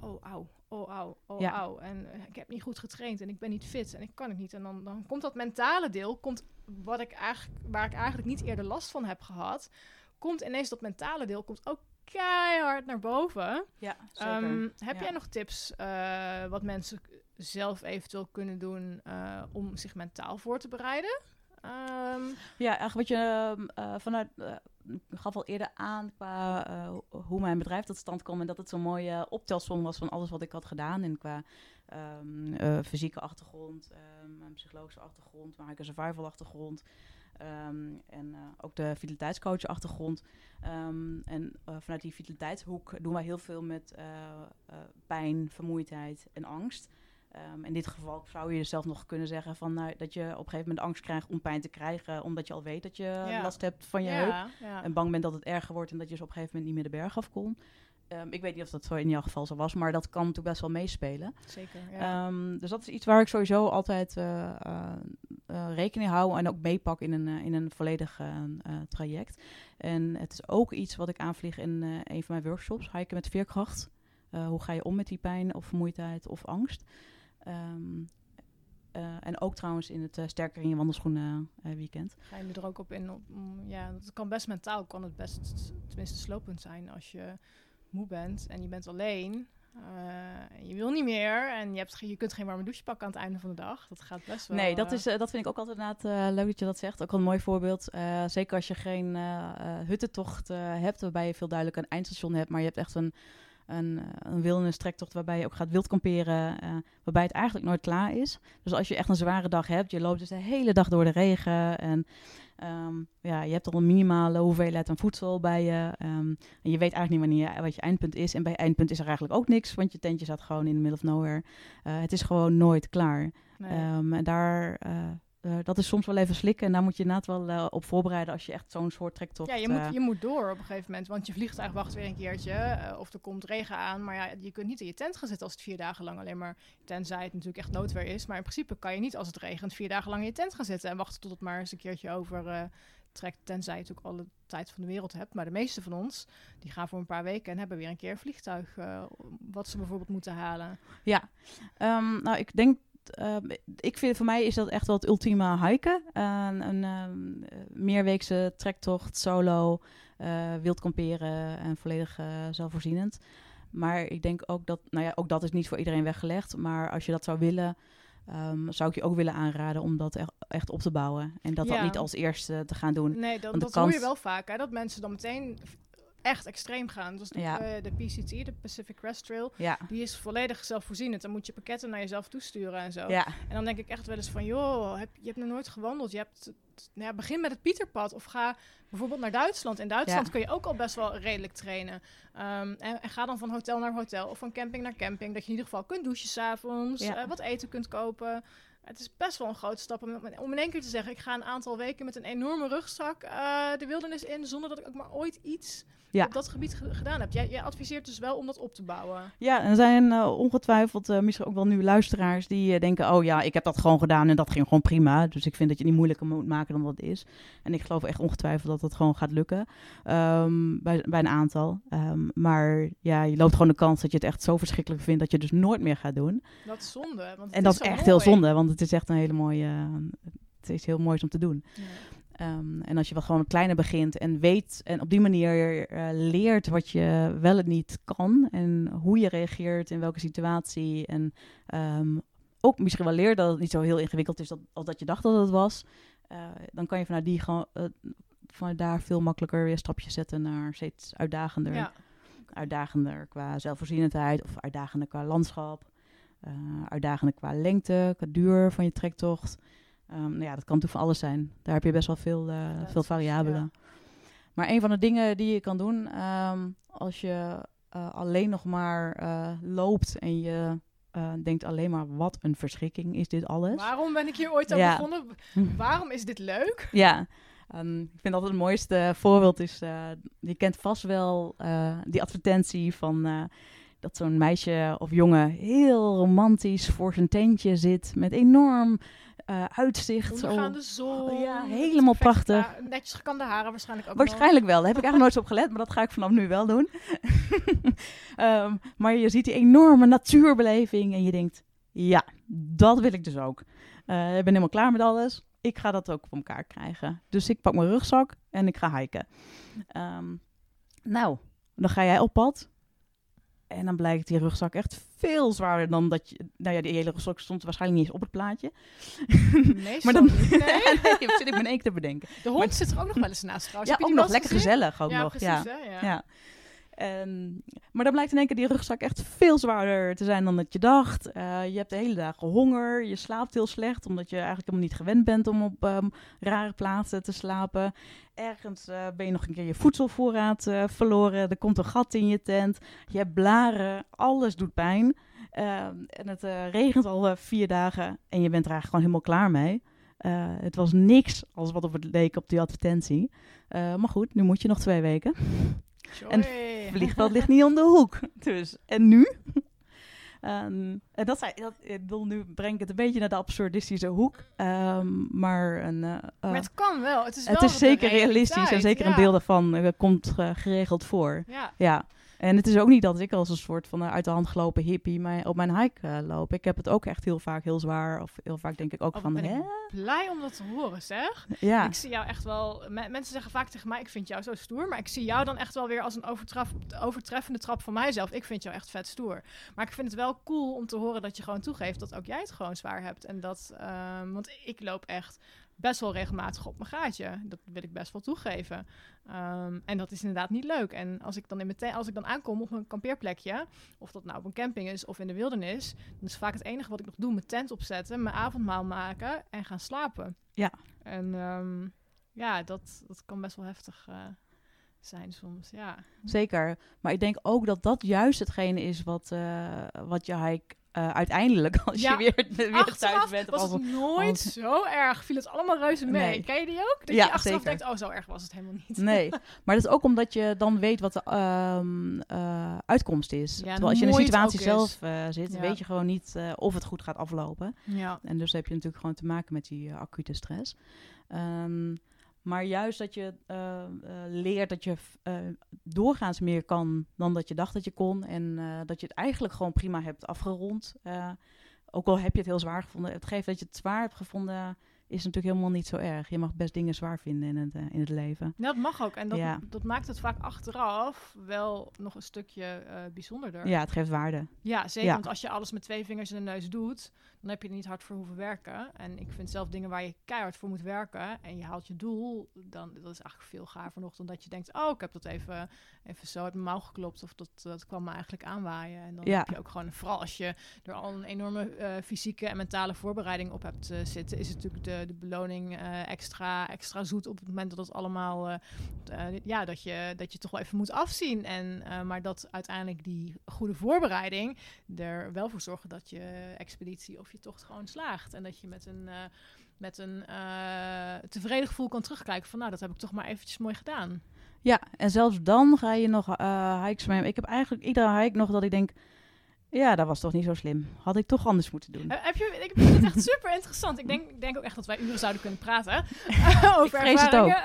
Oh, auw, oh, auw, oh, ja. auw. En uh, ik heb niet goed getraind en ik ben niet fit en ik kan het niet. En dan, dan komt dat mentale deel, komt wat ik eigenlijk, waar ik eigenlijk niet eerder last van heb gehad, komt ineens dat mentale deel komt ook keihard naar boven. Ja, zeker. Um, heb ja. jij nog tips uh, wat mensen zelf eventueel kunnen doen uh, om zich mentaal voor te bereiden? Ehm, Ja, eigenlijk wat je ehm, eh, vanuit, eh, ik gaf al eerder aan qua eh, ho- hoe mijn bedrijf tot stand kwam. En dat het zo'n mooie optelsom was van alles wat ik had gedaan. En qua ehm, eh, fysieke achtergrond, mijn psychologische achtergrond, maar ook een survival achtergrond. en ook de vitaliteitscoach achtergrond. En vanuit die vitaliteitshoek doen wij heel veel met pijn, vermoeidheid en angst. Ehm, in dit geval zou je zelf nog kunnen zeggen van, nou, dat je op een gegeven moment angst krijgt om pijn te krijgen, omdat je al weet dat je Ja. last hebt van je heup. ja, ja. En bang bent dat het erger wordt en dat je dus op een gegeven moment niet meer de berg af kon. Ehm, ik weet niet of dat zo in jouw geval zo was, maar dat kan natuurlijk best wel meespelen. zeker. Ehm, dus dat is iets waar ik sowieso altijd eh, eh, rekening hou en ook meepak in een, in een volledig traject. En het is ook iets wat ik aanvlieg in een van mijn workshops, hiken met veerkracht. Hoe ga je om met die pijn of vermoeidheid of angst? Ehm, eh, en ook trouwens in het eh, Sterker in je wandelschoenen eh, weekend. Ga je er ook op in? Op, mm, ja, het kan best mentaal, kan het best tenminste slopend zijn als je moe bent en je bent alleen. en je wil niet meer en je, hebt, je kunt geen warme douche pakken aan het einde van de dag. Dat gaat best wel. Nee, dat, is, dat vind ik ook altijd inderdaad leuk dat je dat zegt. Ook een mooi voorbeeld. Zeker als je geen huttentocht hebt, waarbij je veel duidelijk een eindstation hebt, maar je hebt echt een, een, eh, een wilderness-trektocht waarbij je ook gaat wild kamperen, eh, waarbij het eigenlijk nooit klaar is. Dus als je echt een zware dag hebt, je loopt dus de hele dag door de regen en ehm, ja, je hebt al een minimale hoeveelheid aan voedsel bij je. ehm, en je weet eigenlijk niet wanneer je, wat je eindpunt is. En bij je eindpunt is er eigenlijk ook niks, want je tentje staat gewoon in the middle of nowhere. Eh, het is gewoon nooit klaar. nee. Ehm, en daar, eh, dat is soms wel even slikken. En daar moet je inderdaad wel eh, op voorbereiden als je echt zo'n soort trektocht... ja, je eh, moet, je moet door op een gegeven moment, want je vliegtuig wacht weer een keertje. of er komt regen aan, maar ja, je kunt niet in je tent gaan zitten als het vier dagen lang alleen maar, tenzij het natuurlijk echt noodweer is. Maar in principe kan je niet als het regent vier dagen lang in je tent gaan zitten en wachten tot het maar eens een keertje over trekt. Tenzij je natuurlijk alle tijd van de wereld hebt. Maar de meeste van ons, die gaan voor een paar weken en hebben weer een keer een vliegtuig wat ze bijvoorbeeld moeten halen. Ja, Ehm, nou ik denk... eh, ik vind voor mij is dat echt wel het ultieme hiken. Een een ehm, eh, meerweekse trektocht, solo, eh wild kamperen en volledig eh, zelfvoorzienend. Maar ik denk ook dat, nou ja, ook dat is niet voor iedereen weggelegd. Maar als je dat zou willen, ehm, zou ik je ook willen aanraden om dat echt, op te bouwen. En dat Ja. dat niet als eerste te gaan doen. Nee, dat, dat hoor je wel vaak, hè, dat mensen dan meteen echt extreem gaan. Dus de, Ja. eh, de PCT, de Pacific Crest Trail, Ja, die is volledig zelfvoorzienend. Dan moet je pakketten naar jezelf toesturen en zo. ja. En dan denk ik echt wel eens van, joh, heb, je hebt nog nooit gewandeld. Je hebt, nou ja, begin met het Pieterpad of ga bijvoorbeeld naar Duitsland. In Duitsland kun je ook al best wel redelijk trainen. Ehm, en, en ga dan van hotel naar hotel of van camping naar camping. Dat je in ieder geval kunt douchen s'avonds, eh wat eten kunt kopen. Het is best wel een grote stap om, om in één keer te zeggen... ik ga een aantal weken met een enorme rugzak eh, de wildernis in... zonder dat ik ook maar ooit iets Ja. op dat gebied ge- gedaan heb. Jij, jij adviseert dus wel om dat op te bouwen. Ja, en er zijn eh, ongetwijfeld eh, misschien ook wel nu luisteraars die eh, denken: Oh ja, ik heb dat gewoon gedaan en dat ging gewoon prima. Dus ik vind dat je het niet moeilijker moet maken dan wat het is. En ik geloof echt ongetwijfeld dat het gewoon gaat lukken ehm, bij, bij een aantal. Ehm, maar ja, je loopt gewoon de kans dat je het echt zo verschrikkelijk vindt dat je het dus nooit meer gaat doen. Dat is zonde. Want en dat is echt heel zonde, want het is echt een hele mooie. het is heel moois om te doen. Ja. Ehm, en als je wat gewoon kleiner begint en weet en op die manier eh, leert wat je wel en niet kan en hoe je reageert in welke situatie en ehm, ook misschien wel leert dat het niet zo heel ingewikkeld is dat, als dat je dacht dat het was, eh, dan kan je vanuit die gewoon vanuit daar veel makkelijker weer stapjes zetten naar steeds uitdagender, Ja. uitdagender qua zelfvoorzienendheid of uitdagender qua landschap, uitdagender qua lengte, qua duur van je trektocht. Ehm, nou ja, dat kan natuurlijk van alles zijn. Daar heb je best wel veel, eh, veel variabelen. Maar een van de dingen die je kan doen ehm, als je eh, alleen nog maar eh, loopt en je denkt alleen maar wat een verschrikking is dit alles. Waarom ben ik hier ooit aan Ja. begonnen? Waarom is dit leuk? Ja, ehm, ik vind altijd het mooiste voorbeeld is, je kent vast wel die advertentie van dat zo'n meisje of jongen heel romantisch voor zijn tentje zit met enorm eh, uitzicht. zo. Zon. Ja, met helemaal prachtig. ha- netjes gekamde haren waarschijnlijk ook Waarschijnlijk wel. Daar heb ik eigenlijk nooit op gelet, maar dat ga ik vanaf nu wel doen. Ehm, maar je ziet die enorme natuurbeleving en je denkt, ja, dat wil ik dus ook. Eh, ik ben helemaal klaar met alles. Ik ga dat ook voor elkaar krijgen. Dus ik pak mijn rugzak en ik ga hiken. Ehm, nou, dan ga jij op pad. En dan blijkt die rugzak echt veel zwaarder dan dat je... Nou ja, die hele rugzak stond waarschijnlijk niet eens op het plaatje. Nee, Maar dan- niet. Nee. nee, zit ik me in één keer te bedenken. De hond zit er ook nog wel eens naast trouwens. Ja, ook nog lekker gezien? gezellig ook ja, nog. precies, ja. hè? Ja. Ja. En, maar dan blijkt in één keer die rugzak echt veel zwaarder te zijn dan dat je dacht. Eh, je hebt de hele dagen honger, je slaapt heel slecht, omdat je eigenlijk helemaal niet gewend bent om op ehm, rare plaatsen te slapen. Ergens eh, ben je nog een keer je voedselvoorraad eh, verloren, er komt een gat in je tent, je hebt blaren, alles doet pijn. Ehm, en het regent al vier dagen en je bent er eigenlijk gewoon helemaal klaar mee. Het was niks als wat op het leek op die advertentie. Maar goed, nu moet je nog twee weken. En Joy. Vliegveld ligt niet om de hoek. Dus, en nu? Ehm, en dat, zei, dat, ik bedoel, nu breng ik het een beetje naar de absurdistische hoek. Ehm, maar een, eh, eh, Maar het kan wel. Het is, het wel is de zeker realistisch en zeker ja. een deel daarvan eh, komt eh, geregeld voor. Ja. Ja, en het is ook niet dat ik als een soort van eh, uit de hand gelopen hippie mijn, op mijn hike eh, loop. Ik heb het ook echt heel vaak heel zwaar. Of heel vaak denk ik ook Oh, van, ben ik hè? Blij om dat te horen, zeg. Ja, Ik zie jou echt wel... me- mensen zeggen vaak tegen mij, ik vind jou zo stoer. Maar ik zie jou dan echt wel weer als een overtraf, overtreffende trap van mijzelf. Ik vind jou echt vet stoer. Maar ik vind het wel cool om te horen dat je gewoon toegeeft dat ook jij het gewoon zwaar hebt. En dat... ehm, want ik loop echt best wel regelmatig op mijn gaatje. Dat wil ik best wel toegeven. Ehm, en dat is inderdaad niet leuk. En als ik dan in mijn te- als ik dan aankom op een kampeerplekje, of dat nou op een camping is of in de wildernis, dan is vaak het enige wat ik nog doe mijn tent opzetten, mijn avondmaal maken en gaan slapen. Ja. En ehm, ja, dat, dat kan best wel heftig eh, zijn soms. Ja. zeker. Maar ik denk ook dat dat juist hetgene is wat, eh, wat je hike eh, uiteindelijk, als Ja, je weer, weer thuis bent... was het nooit als- zo erg. Viel het allemaal reuze mee. Nee. Ken je die ook? Dat Ja, je achteraf zeker. denkt, oh, zo erg was het helemaal niet. Nee, maar dat is ook omdat je dan weet wat de ehm, eh, uitkomst is. Ja, Terwijl als je in de situatie zelf eh, zit, Ja. weet je gewoon niet of het goed gaat aflopen. Ja. En dus heb je natuurlijk gewoon te maken met die acute stress. Ehm, maar juist dat je eh, eh, leert dat je eh, doorgaans meer kan dan dat je dacht dat je kon. En dat je het eigenlijk gewoon prima hebt afgerond. Ook al heb je het heel zwaar gevonden. Het geeft dat je het zwaar hebt gevonden, is natuurlijk helemaal niet zo erg. Je mag best dingen zwaar vinden in het, in het leven. Ja, dat mag ook. En dat, Ja. dat maakt het vaak achteraf wel nog een stukje bijzonderder. Ja, het geeft waarde. Ja, zeker. Ja. Want als je alles met twee vingers in de neus doet, dan heb je er niet hard voor hoeven werken. En ik vind zelf dingen waar je keihard voor moet werken en je haalt je doel, dan dat is eigenlijk veel gaver nog dan dat je denkt, oh, ik heb dat even, even zo uit mijn mouw geklopt of dat, dat kwam me eigenlijk aanwaaien. En dan Ja. heb je ook gewoon, vooral als je er al een enorme eh, fysieke en mentale voorbereiding op hebt eh, zitten, is het natuurlijk de, de beloning eh, extra, extra zoet op het moment dat het allemaal, ja, dat je, dat je toch wel even moet afzien. En, maar dat uiteindelijk die goede voorbereiding er wel voor zorgen dat je expeditie of je tocht gewoon slaagt. En dat je met een, eh, met een eh, tevreden gevoel kan terugkijken van nou, dat heb ik toch maar eventjes mooi gedaan. Ja, en zelfs dan ga je nog eh hikes mee. Ik heb eigenlijk iedere hike nog dat ik denk... Ja, dat was toch niet zo slim. Had ik toch anders moeten doen. Eh, heb je, ik vind het echt super interessant. Ik denk, ik denk ook echt dat wij uren zouden kunnen praten over vrees het ervaringen.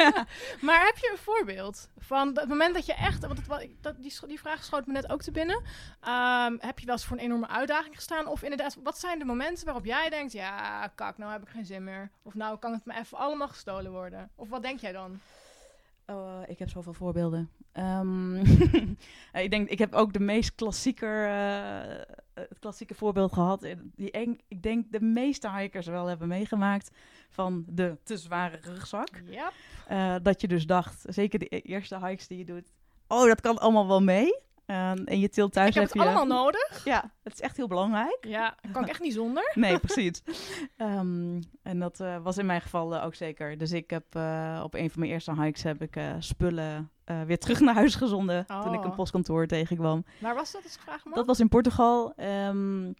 maar heb je een voorbeeld van het moment dat je echt, want het, ik- dat, die, die vraag schoot me net ook te binnen. Ehm, heb je wel eens voor een enorme uitdaging gestaan? Of inderdaad, wat zijn de momenten waarop jij denkt, ja, kak, nou heb ik geen zin meer. Of nou kan het me even allemaal gestolen worden. Of wat denk jij dan? Oh, ik heb zoveel voorbeelden. Ehm, ik denk, ik heb ook de meest klassieke, eh, het klassieke voorbeeld gehad. eh, Die eng, ik denk de meeste hikers wel hebben meegemaakt van de te zware rugzak. Eh, dat je dus dacht, zeker de e- eerste hikes die je doet, oh, dat kan allemaal wel mee. Ehm, en je tilt thuis Ik heb het je- allemaal nodig. Ja, het is echt heel belangrijk. Ja, kan ik echt niet zonder. Nee, precies. Ehm, en dat eh, was in mijn geval eh, ook zeker. Dus ik heb eh, op een van mijn eerste hikes heb ik spullen weer terug naar huis gezonden toen ik Oh. een postkantoor tegenkwam. Waar was dat, als ik vraag mag? Dat was in Portugal. ehm,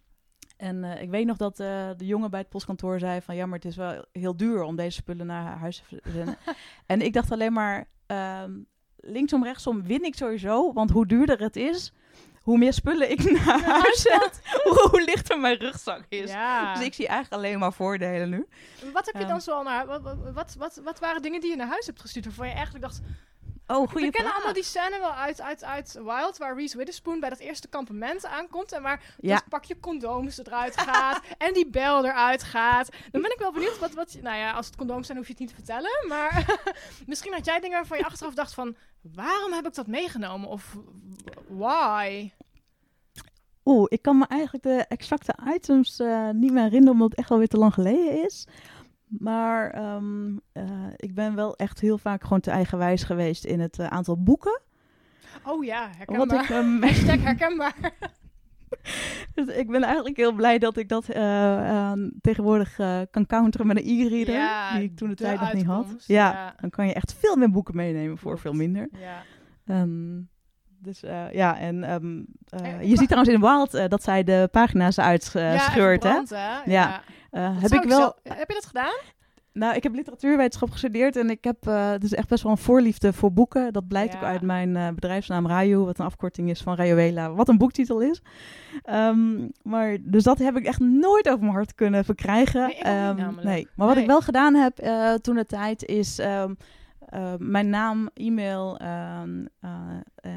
en ik weet nog dat de jongen bij het postkantoor zei van... ja, maar het is wel heel duur om deze spullen naar huis te zenden. en ik dacht alleen maar... linksom, rechtsom win ik sowieso. Want hoe duurder het is, hoe meer spullen ik naar huis zet... hoe, hoe lichter mijn rugzak is. Ja. Dus ik zie eigenlijk alleen maar voordelen nu. Wat heb je dan zoal naar... Wat, wat, wat, wat waren dingen die je naar huis hebt gestuurd waarvan je eigenlijk dacht... Oh, We goede kennen allemaal die scène wel uit, uit, uit Wild, waar Reese Witherspoon bij dat eerste kampement aankomt en waar Ja. dat pakje condooms eruit gaat en die bel eruit gaat. Dan ben ik wel benieuwd wat, wat je- nou ja, als het condooms zijn hoef je het niet te vertellen, maar misschien had jij dingen waarvan je achteraf dacht van, waarom heb ik dat meegenomen of why? Oeh, ik kan me eigenlijk de exacte items eh, niet meer herinneren, omdat het echt alweer te lang geleden is. Maar ehm, eh, ik ben wel echt heel vaak gewoon te eigenwijs geweest in het eh, aantal boeken. Oh ja, herkenbaar. ik, ehm, Hashtag herkenbaar. dus ik ben eigenlijk heel blij dat ik dat eh, tegenwoordig kan counteren met een e-reader, Ja, die ik toen de, tijd nog niet had. Ja, ja. dan kan je echt veel meer boeken meenemen voor veel minder. Ja. Ehm, dus eh, ja, en ehm, eh, Eh, je ziet trouwens in Wild dat zij de pagina's uitscheurt, ja, hè? Ja. Dat heb ik wel... heb je dat gedaan? Nou, ik heb literatuurwetenschap gestudeerd en ik heb eh, dus echt best wel een voorliefde voor boeken. Dat blijkt Ja. ook uit mijn bedrijfsnaam Rayu, wat een afkorting is van Rayuela, wat een boektitel is. Ehm, maar dus dat heb ik echt nooit over mijn hart kunnen verkrijgen. Nee, Ehm, nee. Maar wat Nee. ik wel gedaan heb toen de tijd is eh, mijn naam, e-mail ehm, eh, eh,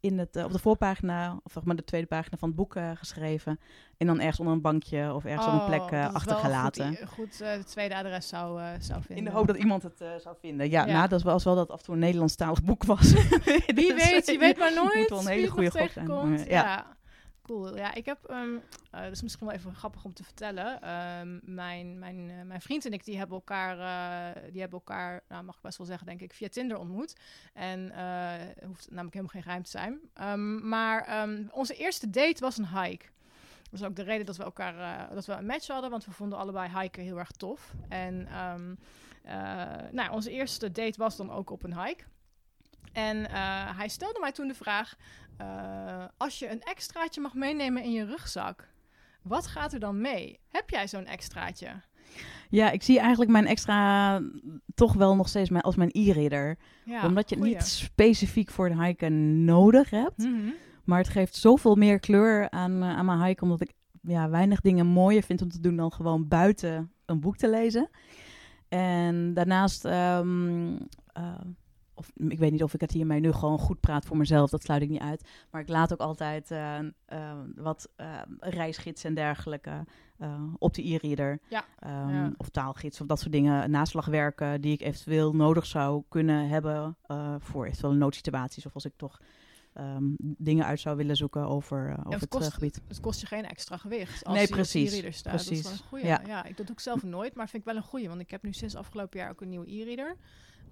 in het, op de voorpagina, of zeg maar de tweede pagina van het boek geschreven. En dan ergens onder een bankje of ergens op een plek Oh, wel achtergelaten. Goed, goed eh, tweede adres zou, zou vinden. In de hoop dat iemand het zou vinden. Ja, Ja. nou, dat was wel dat af en toe een Nederlandstalig boek was. Wie weet, je weet maar nooit. moet wel een hele het goede gok zijn. ja. Cool. Ja, ik heb, ehm eh, dat is misschien wel even grappig om te vertellen. Ehm, mijn, mijn, eh, mijn vriend en ik, die hebben elkaar, eh, die hebben elkaar, nou mag ik best wel zeggen, denk ik, via Tinder ontmoet. En hoeft namelijk helemaal geen geheim te zijn. Ehm, maar onze eerste date was een hike. Dat is ook de reden dat we elkaar, dat we een match hadden, want we vonden allebei hiken heel erg tof. En nou, onze eerste date was dan ook op een hike. En eh, hij stelde mij toen de vraag: eh, als je een extraatje mag meenemen in je rugzak, wat gaat er dan mee? Heb jij zo'n extraatje? Ja, ik zie eigenlijk mijn extra toch wel nog steeds als mijn e-reader. Ja, omdat je het niet specifiek voor het hiken nodig hebt. Mhm. Maar het geeft zoveel meer kleur aan, eh, aan mijn hike. Omdat ik ja, weinig dingen mooier vind om te doen dan gewoon buiten een boek te lezen. En daarnaast, ehm, eh, of, ik weet niet of ik het hiermee nu gewoon goed praat voor mezelf, dat sluit ik niet uit. Maar ik laat ook altijd eh, eh, wat eh, reisgidsen en dergelijke eh, op de e-reader. Ja. Ehm, Ja. Of taalgids of dat soort dingen, naslagwerken die ik eventueel nodig zou kunnen hebben eh, voor eventueel noodsituaties. Of als ik toch ehm, dingen uit zou willen zoeken over, eh, over het het, gebied. Het kost je geen extra gewicht. Als Nee, die op de precies, e-reader staat. Dat is precies. wel een goeie. Ja. Ja. ik, dat doe ik zelf nooit, maar vind ik wel een goeie. Want ik heb nu sinds afgelopen jaar ook een nieuwe e-reader.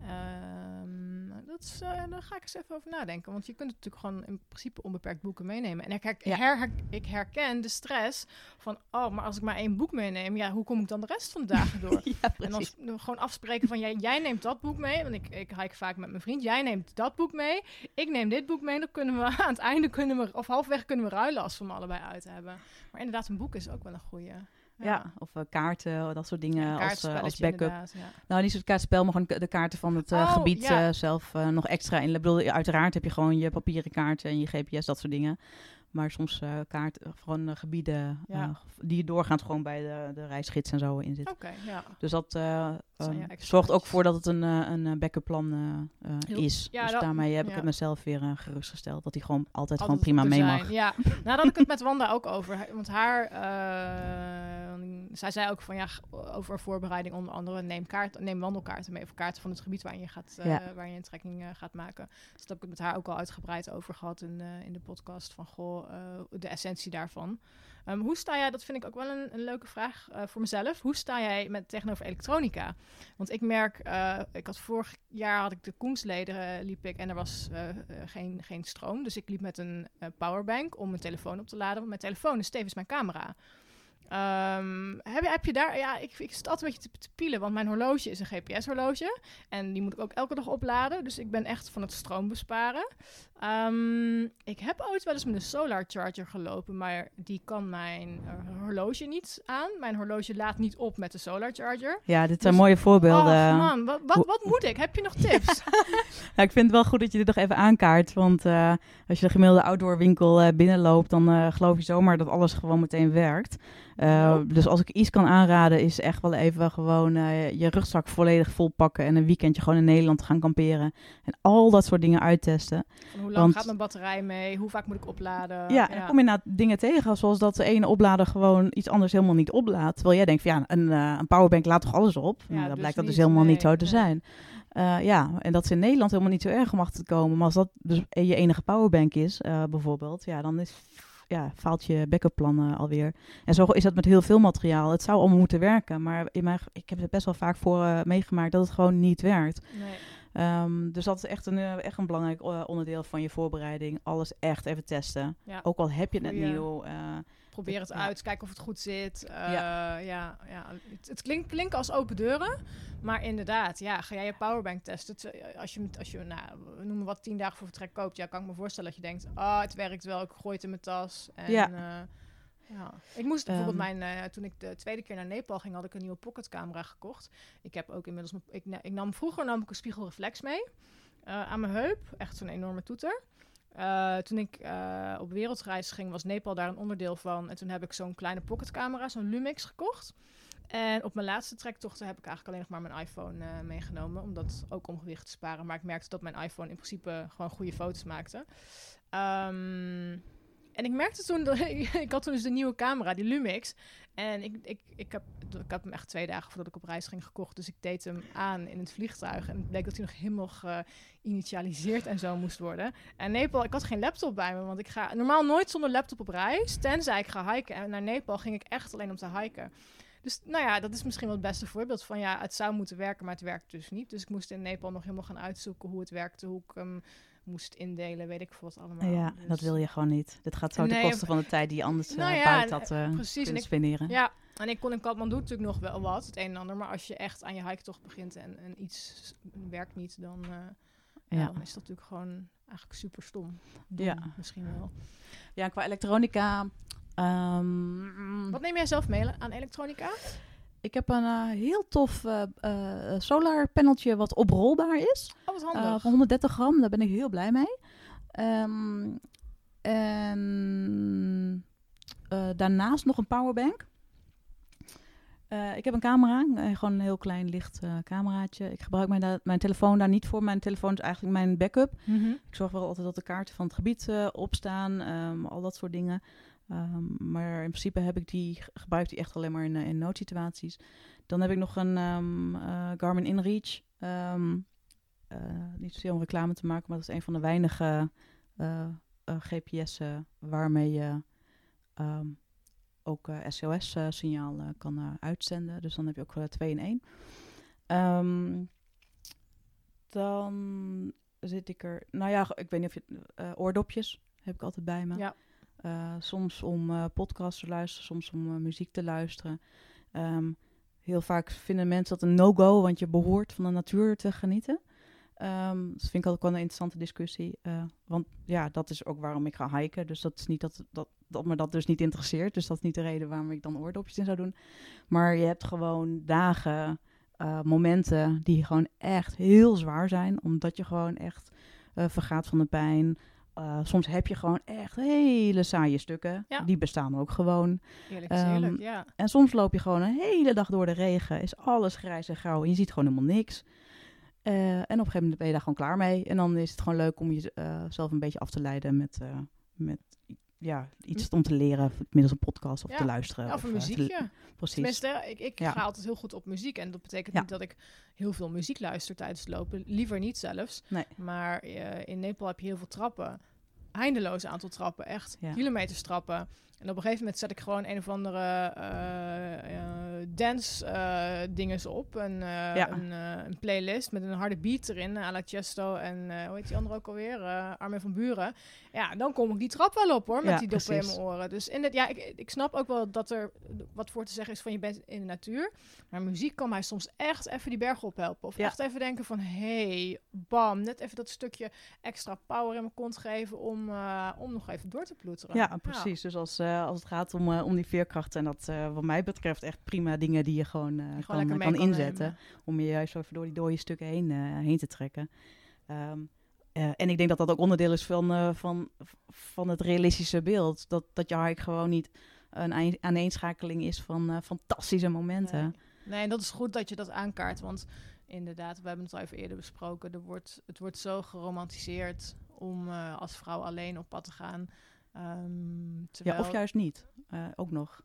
Ehm, dat is, eh, daar ga ik eens even over nadenken. Want je kunt natuurlijk gewoon in principe onbeperkt boeken meenemen. En ik, her- Ja. her- ik herken de stress van... oh, maar als ik maar één boek meeneem... ja, hoe kom ik dan de rest van de dagen door? ja, En dan gewoon afspreken van, jij, jij neemt dat boek mee. Want ik, ik hike vaak met mijn vriend. Jij neemt dat boek mee. Ik neem dit boek mee. Dan kunnen we aan het einde, kunnen we, of halfweg kunnen we ruilen als we hem allebei uit hebben. Maar inderdaad, een boek is ook wel een goeie. Ja, of eh, kaarten, dat soort dingen Ja, als, eh, als backup. ja. Nou, niet zo'n kaartspel, maar gewoon de kaarten van het eh, Oh, gebied zelf nog extra in. Ik bedoel, uiteraard heb je gewoon je papieren kaarten en je GPS, dat soort dingen. Maar soms kaart, gewoon gebieden die je doorgaat gewoon bij de, de reisgids en zo in zit. Oké, ja. Dus dat extraatjes. zorgt ook voor dat het een, eh, een eh, backup plan eh, is. ja, dus dat- daarmee heb ik ja. het mezelf weer gerustgesteld. Dat hij gewoon altijd, Altijd gewoon prima mee zijn. mag. Ja, nou daar had ik het met Wanda ook over. Want haar, eh, zij zei ook van ja, over voorbereiding onder andere, neem, kaart, neem wandelkaarten mee. Of kaarten van het gebied waarin je, gaat, waar je een trekking gaat maken. Dus daar heb ik het met haar ook al uitgebreid over gehad in, in de podcast. Van goh, de essentie daarvan. Ehm, hoe sta jij, dat vind ik ook wel een, een leuke vraag eh, voor mezelf. Hoe sta jij met tegenover elektronica? Want ik merk, eh, ik had vorig jaar had ik de Koensleden eh, liep ik en er was geen, geen stroom. Dus ik liep met een powerbank om mijn telefoon op te laden. Want mijn telefoon is tevens mijn camera. Ehm, heb, je, heb je daar, ja, ik, ik zit altijd een beetje te, te pielen, want mijn horloge is een GPS-horloge. En die moet ik ook elke dag opladen. Dus ik ben echt van het stroom besparen. Ehm, ik heb ooit wel eens met een solar charger gelopen, maar die kan mijn eh, horloge niet aan. Mijn horloge laat niet op met de solar charger. Ja, dit zijn Dus- mooie voorbeelden. Oh man, wat, wat, wat moet ik? Heb je nog tips? Ja, ik vind het wel goed dat je dit nog even aankaart. Want eh, als je de gemiddelde outdoor winkel eh, binnenloopt, dan geloof je zomaar dat alles gewoon meteen werkt. Eh, Nope. Dus als ik iets kan aanraden, is echt wel even gewoon eh, je rugzak volledig vol pakken. En een weekendje gewoon in Nederland gaan kamperen. En al dat soort dingen uittesten. Hoe lang Want- gaat mijn batterij mee? Hoe vaak moet ik opladen? ja, en dan kom je inderdaad dingen tegen, zoals dat de ene oplader gewoon iets anders helemaal niet oplaadt. Terwijl jij denkt, van, ja, een, eh, een powerbank laat toch alles op? Ja, Ja, dat dus blijkt dat dus helemaal niet zo te nee. zijn. Ja, en dat is in Nederland helemaal niet zo erg om achter te komen. Maar als dat dus je enige powerbank is, bijvoorbeeld, ja, dan is ja, faalt je backup plan alweer. En zo is dat met heel veel materiaal. Het zou allemaal moeten werken, maar in mijn, ik heb het best wel vaak voor eh, meegemaakt dat het gewoon niet werkt. Nee. Ehm, dus dat is echt een, eh, echt een belangrijk eh, onderdeel van je voorbereiding. Alles echt even testen. Ja. Ook al heb je het net nieuw. Probeer het uit, kijk of het goed zit. Eh, Ja. ja. Ja, Het, het klinkt, klinkt als open deuren, maar inderdaad, ja, ga jij je powerbank testen? Het- Als je, als je nou, we noemen wat tien dagen voor vertrek koopt, ja, kan ik me voorstellen dat je denkt, ah, het werkt wel, ik gooi het in mijn tas. En, Ja. ja. ja. Ik moest bijvoorbeeld Ehm. mijn, eh, toen ik de tweede keer naar Nepal ging, had ik een nieuwe pocketcamera gekocht. Ik heb ook inmiddels, ik, ik nam vroeger nam ik een spiegelreflex mee eh, aan mijn heup, echt zo'n enorme toeter. Eh, toen ik eh, op wereldreis ging, was Nepal daar een onderdeel van. En toen heb ik zo'n kleine pocketcamera, zo'n Lumix, gekocht. En op mijn laatste trektochten heb ik eigenlijk alleen nog maar mijn iPhone eh, meegenomen. Omdat ook om gewicht te sparen. Maar ik merkte dat mijn iPhone in principe gewoon goede foto's maakte. Ehm, en ik merkte toen, dat, ik had toen dus de nieuwe camera, die Lumix. En ik, ik, ik, heb, ik heb hem echt twee dagen voordat ik op reis ging gekocht. Dus ik deed hem aan in het vliegtuig. En bleek dat hij nog helemaal geïnitialiseerd en zo moest worden. En Nepal, ik had geen laptop bij me. Want ik ga normaal nooit zonder laptop op reis. Tenzij ik ga hiken. En naar Nepal ging ik echt alleen om te hiken. Dus nou ja, dat is misschien wel het beste voorbeeld van ja, het zou moeten werken, maar het werkt dus niet. Dus ik moest in Nepal nog helemaal gaan uitzoeken hoe het werkte, hoe ik hem moest indelen, weet ik veel wat allemaal. ja, Dus- dat wil je gewoon niet. Dit gaat zo ten Nee, koste van de tijd die je anders eh, Nou ja, buiten had eh, precies, ik- spenderen. Ja, en ik kon in Kathmandu natuurlijk nog wel wat, het een en ander. Maar als je echt aan je hiketocht begint en, en iets werkt niet, dan, eh, ja. Ja. dan is dat natuurlijk gewoon eigenlijk super stom. Ja. Misschien wel. Ja, qua elektronica. ehm, Wat neem jij zelf mee aan elektronica? Ik heb een eh, heel tof eh, solar paneltje wat oprolbaar is. Oh, wat handig. van 130 gram, daar ben ik heel blij mee. Ehm, en daarnaast nog een powerbank. Ik heb een camera, gewoon een heel klein licht cameraatje. Ik gebruik mijn, mijn telefoon daar niet voor. Mijn telefoon is eigenlijk mijn backup. Mhm. Ik zorg wel altijd dat de kaarten van het gebied opstaan, ehm, al dat soort dingen. Ehm, maar in principe heb ik die, gebruik die echt alleen maar in, eh, in noodsituaties. Dan heb ik nog een ehm, eh, Garmin InReach. Ehm, eh, niet zozeer om reclame te maken, maar dat is een van de weinige eh, GPS'en waarmee je ook SOS-signaal kan uitzenden. Dus dan heb je ook twee in één. Ehm, dan zit ik er. Nou ja, ik weet niet of je. oordopjes heb ik altijd bij me. Ja. Eh, soms om eh podcasts te luisteren, soms om eh, muziek te luisteren. Ehm, heel vaak vinden mensen dat een no-go, want je behoort van de natuur te genieten. Ehm, dat vind ik altijd wel een interessante discussie. want ja, dat is ook waarom ik ga hiken. Dus dat is niet dat, dat, dat me dat dus niet interesseert. Dus dat is niet de reden waarom ik dan oordopjes in zou doen. Maar je hebt gewoon dagen, momenten die gewoon echt heel zwaar zijn. Omdat je gewoon echt vergaat van de pijn. Eh, soms heb je gewoon echt hele saaie stukken. Ja. Die bestaan ook gewoon. Eerlijk is Ehm, eerlijk, ja. En soms loop je gewoon een hele dag door de regen. Is alles grijs en grauw. En je ziet gewoon helemaal niks. Eh, en op een gegeven moment ben je daar gewoon klaar mee. En dan is het gewoon leuk om jezelf een beetje af te leiden met, eh, met ja, iets om te leren. Middels een podcast of Ja. te luisteren. Ja, of een eh, te- muziekje. precies. Tenminste, ik, ik ga altijd heel goed op muziek. En dat betekent niet dat ik heel veel muziek luister tijdens het lopen. Liever niet zelfs. Nee. Maar eh, in Nepal heb je heel veel trappen. Eindeloos aantal trappen. Echt Ja. kilometers trappen. En op een gegeven moment zet ik gewoon een of andere eh, dance eh dinges op. Een, eh, Ja. een, een playlist met een harde beat erin. à la Chesto en hoe heet die andere ook alweer? Armin van Buren. Ja, dan kom ik die trap wel op hoor. Met Ja, die doppen in mijn oren. Dus in het, ja, ik, ik snap ook wel dat er wat voor te zeggen is van je bent in de natuur. Maar muziek kan mij soms echt even die berg ophelpen. Of Ja. echt even denken van, hey, bam, net even dat stukje extra power in mijn kont geven om, om nog even door te ploeteren. Ja, precies. Dus als, eh, als het gaat om, eh, om die veerkracht, zijn dat eh, wat mij betreft echt prima dingen die je gewoon, Die gewoon kan, kan kan inzetten. nemen. Om je juist door die dode stukken heen, heen te trekken. Ehm, eh, en ik denk dat dat ook onderdeel is van, van, van het realistische beeld. Dat, dat je hike gewoon niet een aan- aaneenschakeling is van fantastische momenten. Nee. nee, en dat is goed dat je dat aankaart. Want inderdaad, we hebben het al even eerder besproken. Er wordt, het wordt zo geromantiseerd om als vrouw alleen op pad te gaan. Ehm, Ja, of juist niet. Eh, ook nog.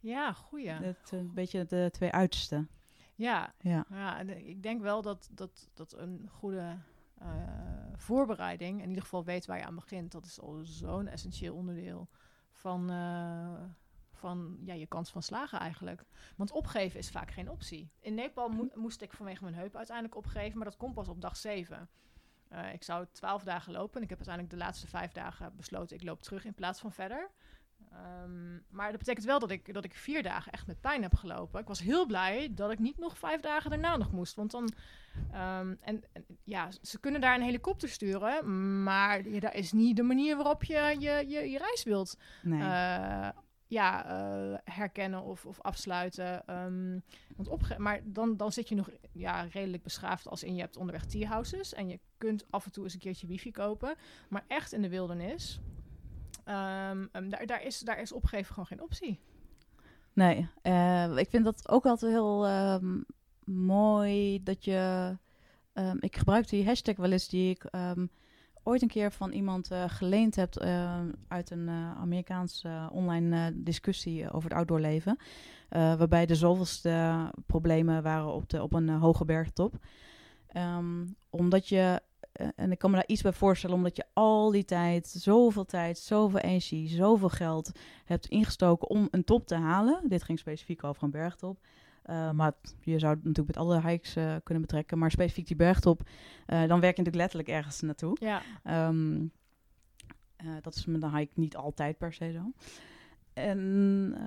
Ja, goeie. Het, eh, een beetje de twee uitersten. Ja, Ja. Ja, en ik denk wel dat, dat, dat een goede eh, voorbereiding, in ieder geval weet waar je aan begint, dat is al zo'n essentieel onderdeel van, van ja, je kans van slagen eigenlijk. Want opgeven is vaak geen optie. In Nepal mo- moest ik vanwege mijn heup uiteindelijk opgeven, maar dat komt pas op dag 7. Eh, ik zou twaalf dagen lopen en ik heb uiteindelijk de laatste vijf dagen besloten, ik loop terug in plaats van verder. Ehm, maar dat betekent wel dat ik, dat ik vier dagen echt met pijn heb gelopen. Ik was heel blij dat ik niet nog vijf dagen daarna nog moest. Want dan. ehm, en, en ja, ze kunnen daar een helikopter sturen. Maar ja, dat is niet de manier waarop je je, je, je reis wilt Nee. eh, ja, eh, herkennen of, of afsluiten. Ehm, want opge maar dan, dan zit je nog ja, redelijk beschaafd als in je hebt onderweg teahouses. En je kunt af en toe eens een keertje wifi kopen. Maar echt in de wildernis. ehm, ehm, daar, daar, is, daar is opgeven gewoon geen optie. Nee, eh, ik vind dat ook altijd heel mooi dat je. ik gebruik die hashtag wel eens die ik ooit een keer van iemand eh, geleend heb ehm, uit een eh, Amerikaanse eh, online eh, discussie over het outdoorleven. eh, waarbij de zoveelste problemen waren op, de, op een eh, hoge bergtop. Ehm, omdat je, eh, en ik kan me daar iets bij voorstellen, omdat je al die tijd, zoveel tijd, zoveel energie, zoveel geld hebt ingestoken om een top te halen. Dit ging specifiek over een bergtop. Uh, maar het, je zou het natuurlijk met alle hikes uh, kunnen betrekken. Maar specifiek die bergtop, uh, dan werk je natuurlijk letterlijk ergens naartoe. Ja. Um, dat is met een hike niet altijd per se zo. En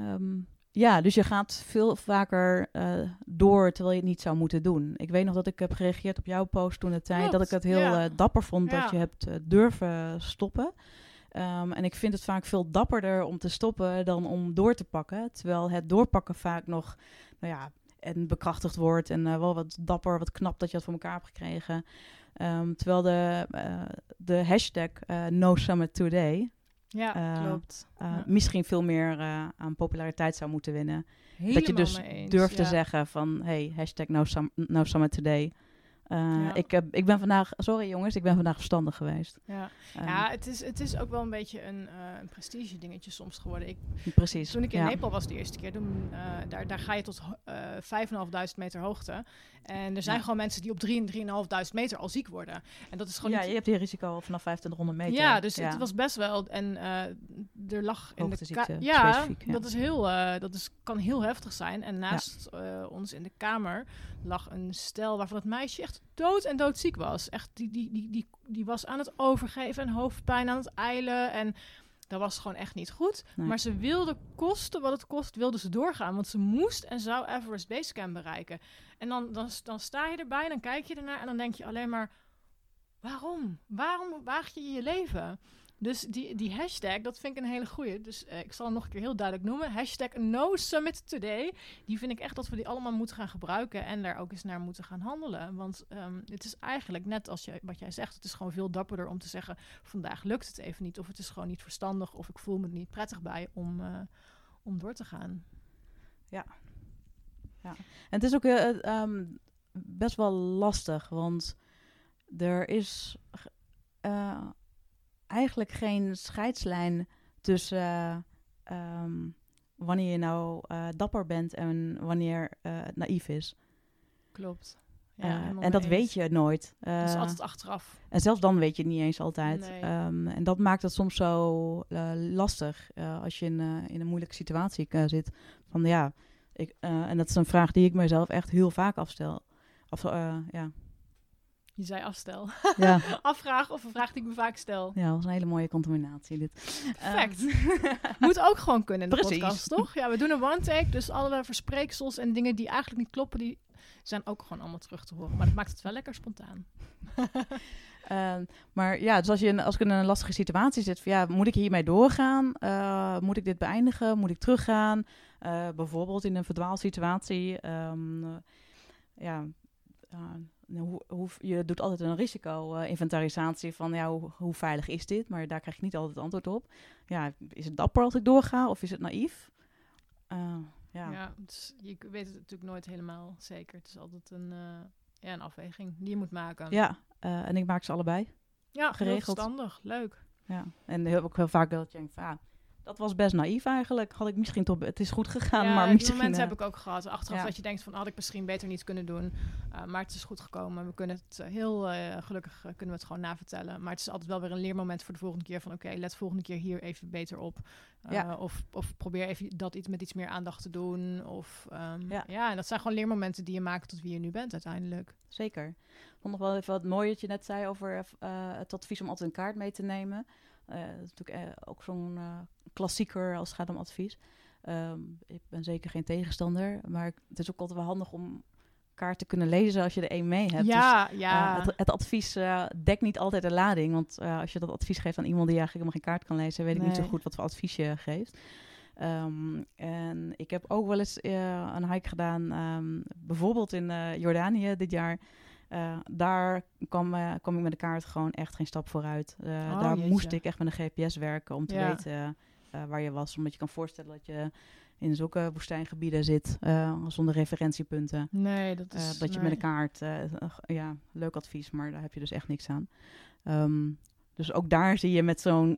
um, ja, dus je gaat veel vaker door terwijl je het niet zou moeten doen. Ik weet nog dat ik heb gereageerd op jouw post toen de tijd. Dat ik het heel ja. dapper vond Ja. dat je hebt durven stoppen. Um, en ik vind het vaak veel dapperder om te stoppen dan om door te pakken. Terwijl het doorpakken vaak nog, nou ja, en bekrachtigd wordt. En uh, wel wat dapper, wat knap dat je dat voor elkaar hebt gekregen. Um, terwijl de, uh, de hashtag uh, No Summit Today Ja, klopt. ja. misschien veel meer aan populariteit zou moeten winnen. Helemaal dat je dus durft ja. te zeggen van, hey, hashtag No, Sum no Summit Today. Uh, Ja. ik, heb, ik ben vandaag, sorry jongens, ik ben vandaag verstandig geweest. Ja, Um, ja het, is, het is ook wel een beetje een, uh, een prestige dingetje soms geworden. Ik, precies. toen ik in ja. Nepal was de eerste keer, toen, uh, daar, daar ga je tot uh, 5.500 meter hoogte. En er zijn Ja. gewoon mensen die op 3.500 meter al ziek worden. En dat is gewoon Ja, niet... je hebt die risico vanaf 2500 meter. Ja, dus het was best wel. En er lag in de Hoogteziekte, ja, dat is heel, dat is, kan heel heftig zijn. En naast ons in de kamer lag een stel waarvan het meisje echt dood en doodziek was. Echt, die, die, die, die, die was aan het overgeven en hoofdpijn aan het eilen. En dat was gewoon echt niet goed. Nee. Maar ze wilde kosten wat het kost, wilde ze doorgaan. Want ze moest en zou Everest Base Camp bereiken. En dan, dan, dan sta je erbij, dan kijk je ernaar en dan denk je alleen maar... Waarom? Waarom waag je je leven? Dus die, die hashtag, dat vind ik een hele goeie. Dus uh, ik zal hem nog een keer heel duidelijk noemen. Hashtag No Summit Today. Die vind ik echt dat we die allemaal moeten gaan gebruiken. En daar ook eens naar moeten gaan handelen. Want um, het is eigenlijk net als je, wat jij zegt. Het is gewoon veel dapperder om te zeggen... vandaag lukt het even niet. Of het is gewoon niet verstandig. Of ik voel me er niet prettig bij om, uh, om door te gaan. Ja. ja. En het is ook uh, um, best wel lastig. Want er is eigenlijk geen scheidslijn tussen uh, um, wanneer je nou uh, dapper bent en wanneer het naïef is. Klopt. Ja, en dat eens. weet je nooit. dat is altijd achteraf. En zelfs dan weet je het niet eens altijd. Nee. Um, en dat maakt het soms zo lastig als je in, in een moeilijke situatie zit. Van ja, ik, en dat is een vraag die ik mezelf echt heel vaak afstel. Of, ja. Je zei afstel. Ja. Afvraag of een vraag die ik me vaak stel. Ja, dat was een hele mooie contaminatie dit. Perfect. Um. Moet ook gewoon kunnen in de Precies. podcast, toch? Ja, we doen een one-take, dus alle verspreeksels en dingen die eigenlijk niet kloppen, die zijn ook gewoon allemaal terug te horen. Maar dat maakt het wel lekker spontaan. uh, maar ja, dus als, je, als ik in een lastige situatie zit, van, ja, moet ik hiermee doorgaan? Uh, moet ik dit beëindigen? Moet ik teruggaan? Uh, bijvoorbeeld in een verdwaalsituatie. Um, ja, hoe, hoe, je doet altijd een risico-inventarisatie van ja, hoe, hoe, veilig is dit? Maar daar krijg je niet altijd antwoord op. Ja, is het dapper als ik doorga of is het naïef? Uh, ja, ja dus je weet het natuurlijk nooit helemaal zeker. Het is altijd een, uh, ja, een afweging die je moet maken. Ja, uh, en ik maak ze allebei. Ja, geregeld. Heel verstandig. Leuk. Ja, en heel, ook heel vaak dat je denkt van, ja, dat was best naïef eigenlijk. Had ik misschien toch... Het is goed gegaan, ja, maar die misschien... momenten eh, heb ik ook gehad. Achteraf ja. dat je denkt van, had ik misschien beter niet kunnen doen. Uh, maar het is goed gekomen. We kunnen het uh, heel uh, gelukkig kunnen we het gewoon navertellen. Maar het is altijd wel weer een leermoment voor de volgende keer. Van oké, okay, let volgende keer hier even beter op. Ja. Of, of probeer even dat iets met iets meer aandacht te doen. Of um, ja. ja, en dat zijn gewoon leermomenten die je maakt tot wie je nu bent uiteindelijk. Zeker. Ik vond nog wel even wat mooi dat je net zei over het advies om altijd een kaart mee te nemen. Uh, dat is natuurlijk uh, ook zo'n uh, klassieker als het gaat om advies. Um, ik ben zeker geen tegenstander, maar het is ook altijd wel handig om kaart te kunnen lezen als je er één mee hebt. Ja, dus, ja. Het, het, advies dekt niet altijd de lading, want als je dat advies geeft aan iemand die eigenlijk helemaal geen kaart kan lezen, weet ik niet zo goed wat voor advies je geeft. Um, en ik heb ook wel eens een hike gedaan, um, bijvoorbeeld in Jordanië dit jaar. Uh, daar kwam, uh, kwam ik met de kaart gewoon echt geen stap vooruit. Uh, oh, daar jeetje. moest ik echt met een GPS werken om te Ja. weten waar je was. Omdat je kan voorstellen dat je in zulke woestijngebieden zit zonder referentiepunten. Nee, dat is... dat je nee. met een kaart, ja, leuk advies, maar daar heb je dus echt niks aan. Um, dus ook daar zie je met zo'n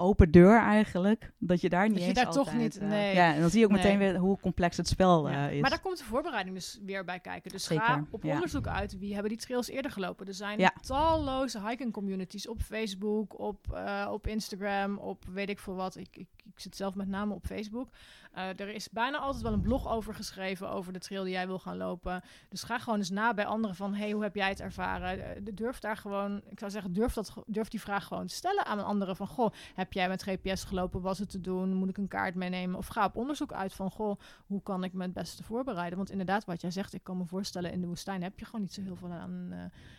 open deur eigenlijk, dat je daar niet Dat je daar altijd, toch niet- eh, nee. ja, en dan zie je ook meteen weer hoe complex het spel Ja. eh, is. Maar daar komt de voorbereiding dus weer bij kijken. Dus ga op ja. onderzoek uit wie hebben die trails eerder gelopen. Er zijn Ja. talloze hiking communities op Facebook, op, eh, op Instagram, op weet ik veel wat. Ik, ik, ik zit zelf met name op Facebook. Eh, er is bijna altijd wel een blog over geschreven over de trail die jij wil gaan lopen. Dus ga gewoon eens na bij anderen van, hey, hoe heb jij het ervaren? Eh, durf daar gewoon, ik zou zeggen, durf, dat, durf die vraag gewoon te stellen aan anderen van, goh, heb jij met GPS gelopen? Was het te doen? Moet ik een kaart meenemen? Of ga op onderzoek uit van, goh, hoe kan ik me het beste voorbereiden? Want inderdaad, wat jij zegt, ik kan me voorstellen, in de woestijn heb je gewoon niet zo heel veel aan. eh,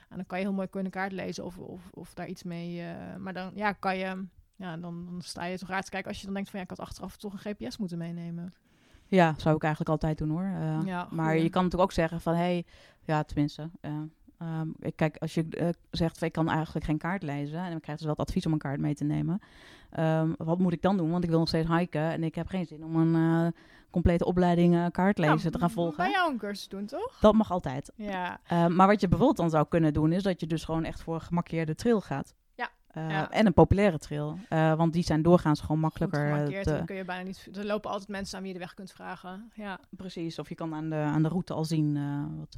en dan kan je heel mooi kunnen kaart lezen of, of, of daar iets mee. eh, maar dan ja, kan je. Ja, dan, dan sta je toch raar te kijken als je dan denkt van ja, ik had achteraf toch een GPS moeten meenemen. Ja, zou ik eigenlijk altijd doen hoor. Eh, Ja, maar je kan natuurlijk ook zeggen van, hé, hey, ja, tenminste. eh, ehm, ik kijk, als je eh, zegt, van, ik kan eigenlijk geen kaart lezen en dan krijg je dus wel het advies om een kaart mee te nemen. Ehm, wat moet ik dan doen? Want ik wil nog steeds hiken en ik heb geen zin om een complete opleiding kaartlezen Ja, te gaan volgen. Bij jou een cursus doen, toch? Dat mag altijd. Ja. Eh, maar wat je bijvoorbeeld dan zou kunnen doen, is dat je dus gewoon echt voor een gemarkeerde trail gaat. Eh, ja. En een populaire trail. Eh, want die zijn doorgaans gewoon Goed makkelijker. gemarkeerd, te- kun je bijna niet. Er lopen altijd mensen aan wie je de weg kunt vragen. Ja. Precies, of je kan aan de, aan de route al zien. eh, wat,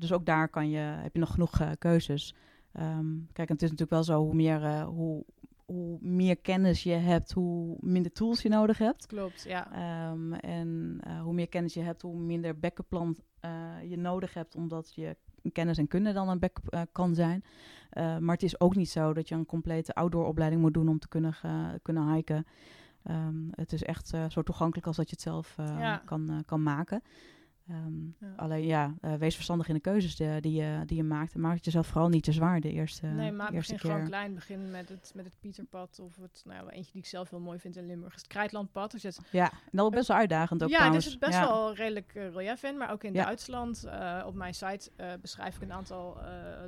dus ook daar kan je, heb je nog genoeg keuzes. Ehm, kijk, het is natuurlijk wel zo, hoe meer, hoe, hoe meer kennis je hebt, hoe minder tools je nodig hebt. Klopt, ja. Ehm, en hoe meer kennis je hebt, hoe minder backup plan je nodig hebt, omdat je kennis en kunde dan een backup eh, kan zijn. Eh, maar het is ook niet zo dat je een complete outdoor opleiding moet doen om te kunnen, kunnen hiken. Ehm, het is echt eh, zo toegankelijk als dat je het zelf Ja. kan, kan maken. Ehm, Ja. Alleen ja, eh, wees verstandig in de keuzes de- die, je, die je maakt. En maak het jezelf vooral niet te zwaar de eerste, nee, maar eerste begin keer. gewoon klein. Begin met het, met het Pieterpad of het, nou ja, eentje die ik zelf heel mooi vind in Limburg, is het Krijtlandpad. Zit Ja, en dat is best wel uitdagend ook ja, trouwens. er zit best Ja. wel redelijk eh, relief in, maar ook in Ja. Duitsland. eh, op mijn site beschrijf ik een aantal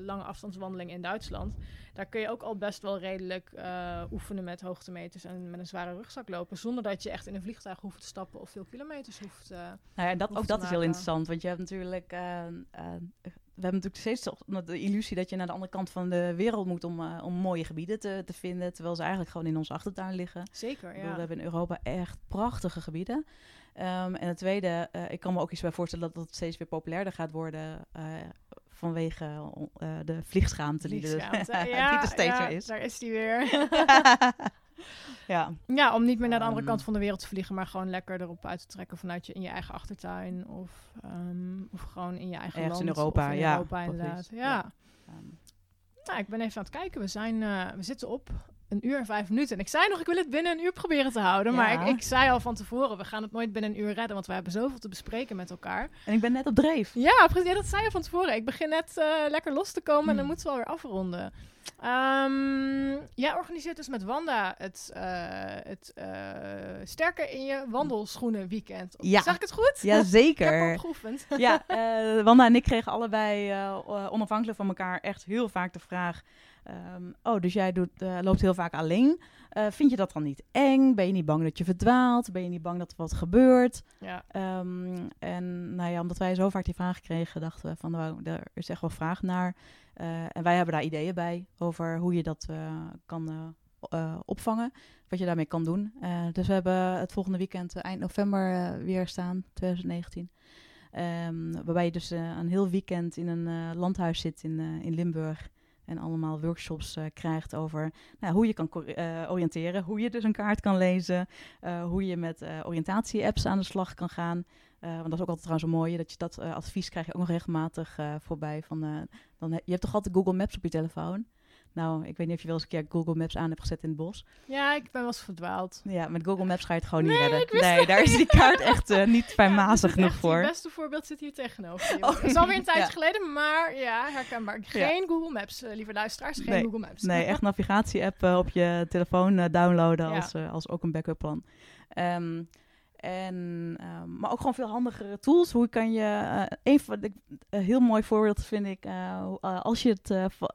lange afstandswandelingen in Duitsland. Daar kun je ook al best wel redelijk eh, oefenen met hoogtemeters en met een zware rugzak lopen, zonder dat je echt in een vliegtuig hoeft te stappen of veel kilometers hoeft. eh, Nou ja, dat, ook dat is heel interessant, want je hebt natuurlijk... eh, we hebben natuurlijk steeds de illusie dat je naar de andere kant van de wereld moet om, om mooie gebieden te, te vinden, terwijl ze eigenlijk gewoon in onze achtertuin liggen. zeker, bedoel, ja. We hebben in Europa echt prachtige gebieden. Ehm, en het tweede, ik kan me ook iets bij voorstellen dat het steeds weer populairder gaat worden vanwege eh, de vliegschaamte die er, Vliegschaamte. die ja, er steeds ja, weer is. daar is die weer. ja, ja, om niet meer naar de andere Ehm. kant van de wereld te vliegen, maar gewoon lekker erop uit te trekken vanuit je in je eigen achtertuin of, ehm, of gewoon in je eigen Ergens in land. Europa, of in ja, Europa inderdaad. Ja. Ja. ehm, Nou, ik ben even aan het kijken. We, zijn, eh, we zitten op een uur en vijf minuten. En ik zei nog, ik wil het binnen een uur proberen te houden. Maar ik, ik zei al van tevoren, we gaan het nooit binnen een uur redden. Want we hebben zoveel te bespreken met elkaar. en ik ben net op dreef. Ja, precies. Ja, dat zei je van tevoren. Ik begin net eh, lekker los te komen en dan Hmm. moeten we alweer afronden. Ehm, jij organiseert dus met Wanda het, eh, het eh, sterker in je wandelschoenen weekend. Ja. Zeg ik het goed? Ja, ik heb zeker. op geoefend. ja, Wanda en ik kregen allebei onafhankelijk van elkaar echt heel vaak de vraag... ehm, oh, dus jij doet, eh, loopt heel vaak alleen. Eh, vind je dat dan niet eng? Ben je niet bang dat je verdwaalt? Ben je niet bang dat er wat gebeurt? Ja. Ehm, en nou ja, omdat wij zo vaak die vraag kregen, dachten we van... Nou, er is echt wel vraag naar. Eh, en wij hebben daar ideeën bij over hoe je dat kan... opvangen. Wat je daarmee kan doen. Dus we hebben het volgende weekend, eind november, weer staan, 2019. Ehm, waarbij je dus een heel weekend in een landhuis zit in, in Limburg. En allemaal workshops eh, krijgt over nou, hoe je kan eh, oriënteren. Hoe je dus een kaart kan lezen. eh, hoe je met oriëntatie-apps aan de slag kan gaan. Want dat is ook altijd trouwens een mooie. Dat je dat advies krijg je ook nog regelmatig voorbij. Van, dan, je hebt toch altijd Google Maps op je telefoon? Nou, ik weet niet of je wel eens een keer Google Maps aan hebt gezet in het bos. Ja, ik ben wel eens verdwaald. Ja, met Google Maps ga je het gewoon niet redden. Nee, daar is die kaart echt eh, niet fijnmazig Ja, genoeg voor. Het beste voorbeeld zit hier tegenover. Oh, het is alweer een tijdje ja. geleden, maar ja, herkenbaar. Geen Google Maps, eh, lieve luisteraars. Geen Nee, Google Maps. Nee, echt navigatie-app eh, op je telefoon eh, downloaden als, eh, als ook een backup plan. Ehm, en, ehm, maar ook gewoon veel handigere tools. Hoe kan je... eh, een van de, heel mooi voorbeeld vind ik... eh, eh, als je het, eh, eh, eh,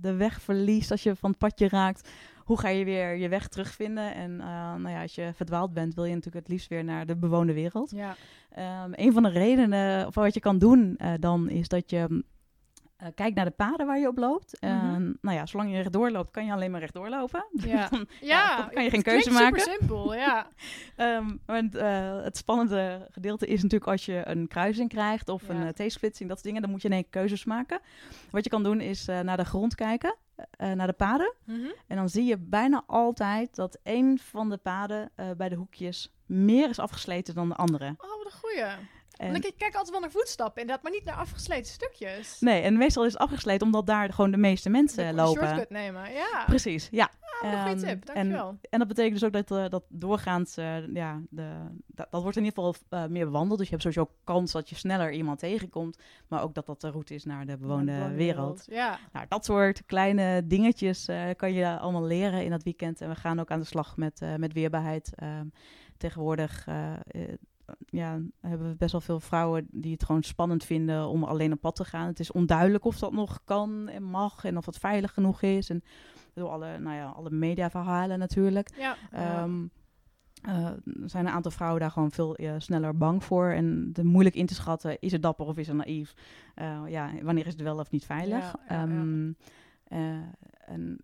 de weg verliest, als je van het padje raakt... Hoe ga je weer je weg terugvinden? En eh, nou ja, als je verdwaald bent, wil je natuurlijk het liefst weer naar de bewoonde wereld. Ja. Ehm, een van de redenen, of wat je kan doen eh, dan, is dat je mm, eh, kijkt naar de paden waar je op loopt. Mhm. Nou ja, zolang je rechtdoor loopt, kan je alleen maar rechtdoor lopen. Ja. Dan- Ja, kan je geen keuze maken. super simpel, ja. Ehm, want, eh, het spannende gedeelte is natuurlijk als je een kruising krijgt of een Ja. uh, T-splitsing, dat soort dingen, dan moet je in één keuzes maken. Wat je kan doen is eh, naar de grond kijken, eh, naar de paden. Mhm. En dan zie je bijna altijd dat een van de paden eh, bij de hoekjes meer is afgesleten dan de andere. Oh, wat een goeie. En- Want ik kijk altijd wel naar voetstappen, inderdaad, maar niet naar afgesleten stukjes. Nee, en meestal is het afgesleten omdat daar gewoon de meeste mensen lopen. shortcut nemen, ja. Precies, ja. Ah, wat een goede Ehm, tip, dankjewel. En, en dat betekent dus ook dat, eh, dat doorgaans, eh, ja, de, dat, dat wordt in ieder geval eh, meer bewandeld. Dus je hebt sowieso kans dat je sneller iemand tegenkomt. Maar ook dat dat de route is naar de bewoonde wereld. Ja. Nou, dat soort kleine dingetjes kan je allemaal leren in dat weekend. En we gaan ook aan de slag met, met weerbaarheid. Ehm, tegenwoordig ja, hebben we best wel veel vrouwen die het gewoon spannend vinden om alleen op pad te gaan. Het is onduidelijk of dat nog kan en mag en of het veilig genoeg is. En door alle, nou ja, alle mediaverhalen natuurlijk. Ja. Ehm, eh, zijn een aantal vrouwen daar gewoon veel eh, sneller bang voor. En de moeilijk in te schatten, is het dapper of is het naïef? Eh, ja, wanneer is het wel of niet veilig? Ja. Ehm, eh, en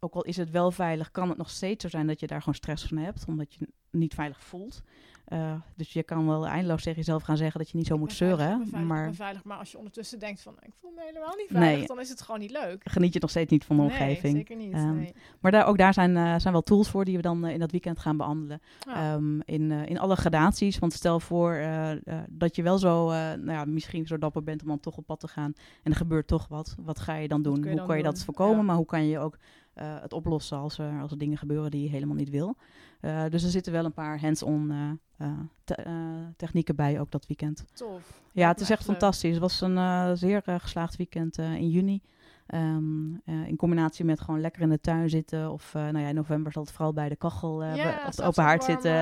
ook al is het wel veilig, kan het nog steeds zo zijn dat je daar gewoon stress van hebt. Omdat je niet veilig voelt. Eh, dus je kan wel eindeloos tegen jezelf gaan zeggen dat je niet zo moet veilig, zeuren. ik veilig, maar veilig. Maar als je ondertussen denkt van, ik voel me helemaal niet veilig, Nee. dan is het gewoon niet leuk. geniet je nog steeds niet van de Nee, omgeving. zeker niet. Ehm, nee. Maar daar, ook daar zijn, eh, zijn wel tools voor die we dan eh, in dat weekend gaan behandelen. Ehm, in, in alle gradaties. Want stel voor dat je wel zo, nou ja, misschien zo dapper bent om dan toch op pad te gaan. En er gebeurt toch wat. Wat ga je dan doen? je hoe dan kan je dat voorkomen? Ja. Maar hoe kan je ook het oplossen als er, als er dingen gebeuren die je helemaal niet wil? Eh, dus er zitten wel een paar hands-on eh, eh, te- technieken bij ook dat weekend. Tof. Ja, het is echt leuk. fantastisch. Het was een zeer geslaagd weekend in juni. Ehm, eh, in combinatie met gewoon lekker in de tuin zitten. Of nou ja, in november zal het vooral bij de kachel ja, op de open haard zitten.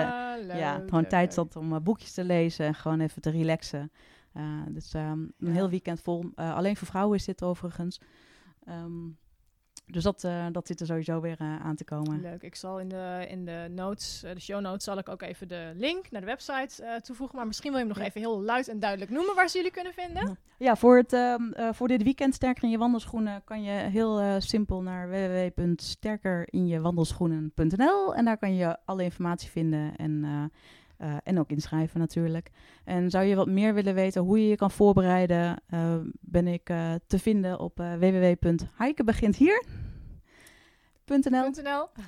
Leuk, ja, gewoon leuk, tijd zat om boekjes te lezen en gewoon even te relaxen. Dus um, een Ja. heel weekend vol. Alleen voor vrouwen is dit overigens. Um, dus dat, uh, dat zit er sowieso weer uh, aan te komen. Leuk. Ik zal in de, in de notes, uh, de show notes, zal ik ook even de link naar de website toevoegen. Maar misschien wil je hem nog Ja. even heel luid en duidelijk noemen waar ze jullie kunnen vinden. Ja, voor, het, uh, voor dit weekend Sterker in je wandelschoenen kan je heel simpel naar www.sterkerinjewandelschoenen.nl en daar kan je alle informatie vinden en, uh, en ook inschrijven natuurlijk. En zou je wat meer willen weten hoe je je kan voorbereiden, uh, ben ik uh, te vinden op uh.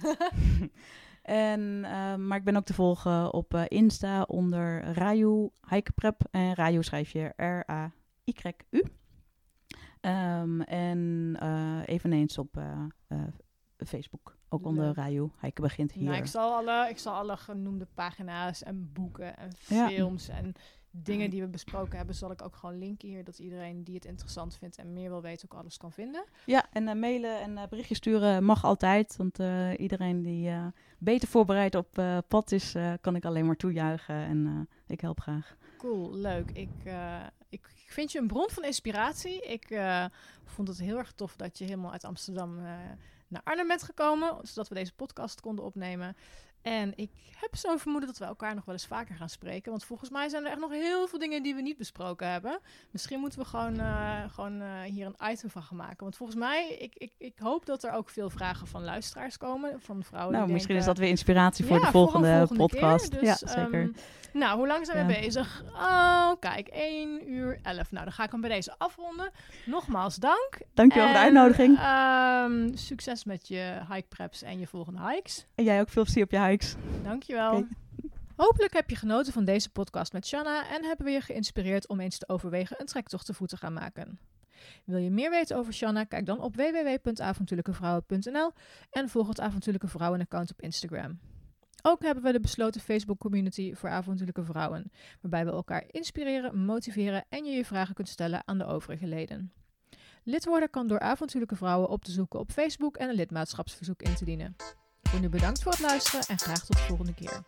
En, maar ik ben ook te volgen op Insta onder Raju Hikeprep. En Raju schrijf je R-A-Y-U. Um, en eveneens op Facebook. Ook onder. Raju Hiken begint hier. Nou, ik, zal alle, ik zal alle genoemde pagina's en boeken en Ja. films en dingen die we besproken hebben, zal ik ook gewoon linken hier. Dat iedereen die het interessant vindt en meer wil weten ook alles kan vinden. Ja, en uh, mailen en uh, berichtjes sturen mag altijd. Want uh, iedereen die beter voorbereid op pad is, kan ik alleen maar toejuichen. En ik help graag. Cool, leuk. Ik, ik vind je een bron van inspiratie. Ik vond het heel erg tof dat je helemaal uit Amsterdam naar Arnhem bent gekomen, zodat we deze podcast konden opnemen. En ik heb zo'n vermoeden dat we elkaar nog wel eens vaker gaan spreken. Want volgens mij zijn er echt nog heel veel dingen die we niet besproken hebben. Misschien moeten we gewoon, uh, gewoon uh, hier een item van gaan maken. Want volgens mij, ik, ik, ik hoop dat er ook veel vragen van luisteraars komen. Van vrouwen nou, die misschien denken, is dat weer inspiratie voor ja, de volgende, voor volgende podcast. Keer. Dus, ja, zeker. ehm, nou, hoe lang zijn we Ja. bezig? Oh, kijk, 1 uur 11. Nou, dan ga ik hem bij deze afronden. Nogmaals dank. Dankjewel voor de uitnodiging. ehm, succes met je hike preps en je volgende hikes. En jij ook veel plezier op je hikes. Dankjewel. Oké. Hopelijk heb je genoten van deze podcast met Shanna en hebben we je geïnspireerd om eens te overwegen een trektocht te voet te gaan maken. Wil je meer weten over Shanna? Kijk dan op www.avontuurlijkevrouwen.nl en volg het Avontuurlijke Vrouwen account op Instagram. Ook hebben we de besloten Facebook community voor avontuurlijke vrouwen, waarbij we elkaar inspireren, motiveren en je je vragen kunt stellen aan de overige leden. Lid worden kan door avontuurlijke vrouwen op te zoeken op Facebook en een lidmaatschapsverzoek in te dienen. Voor nu bedankt voor het luisteren en graag tot de volgende keer.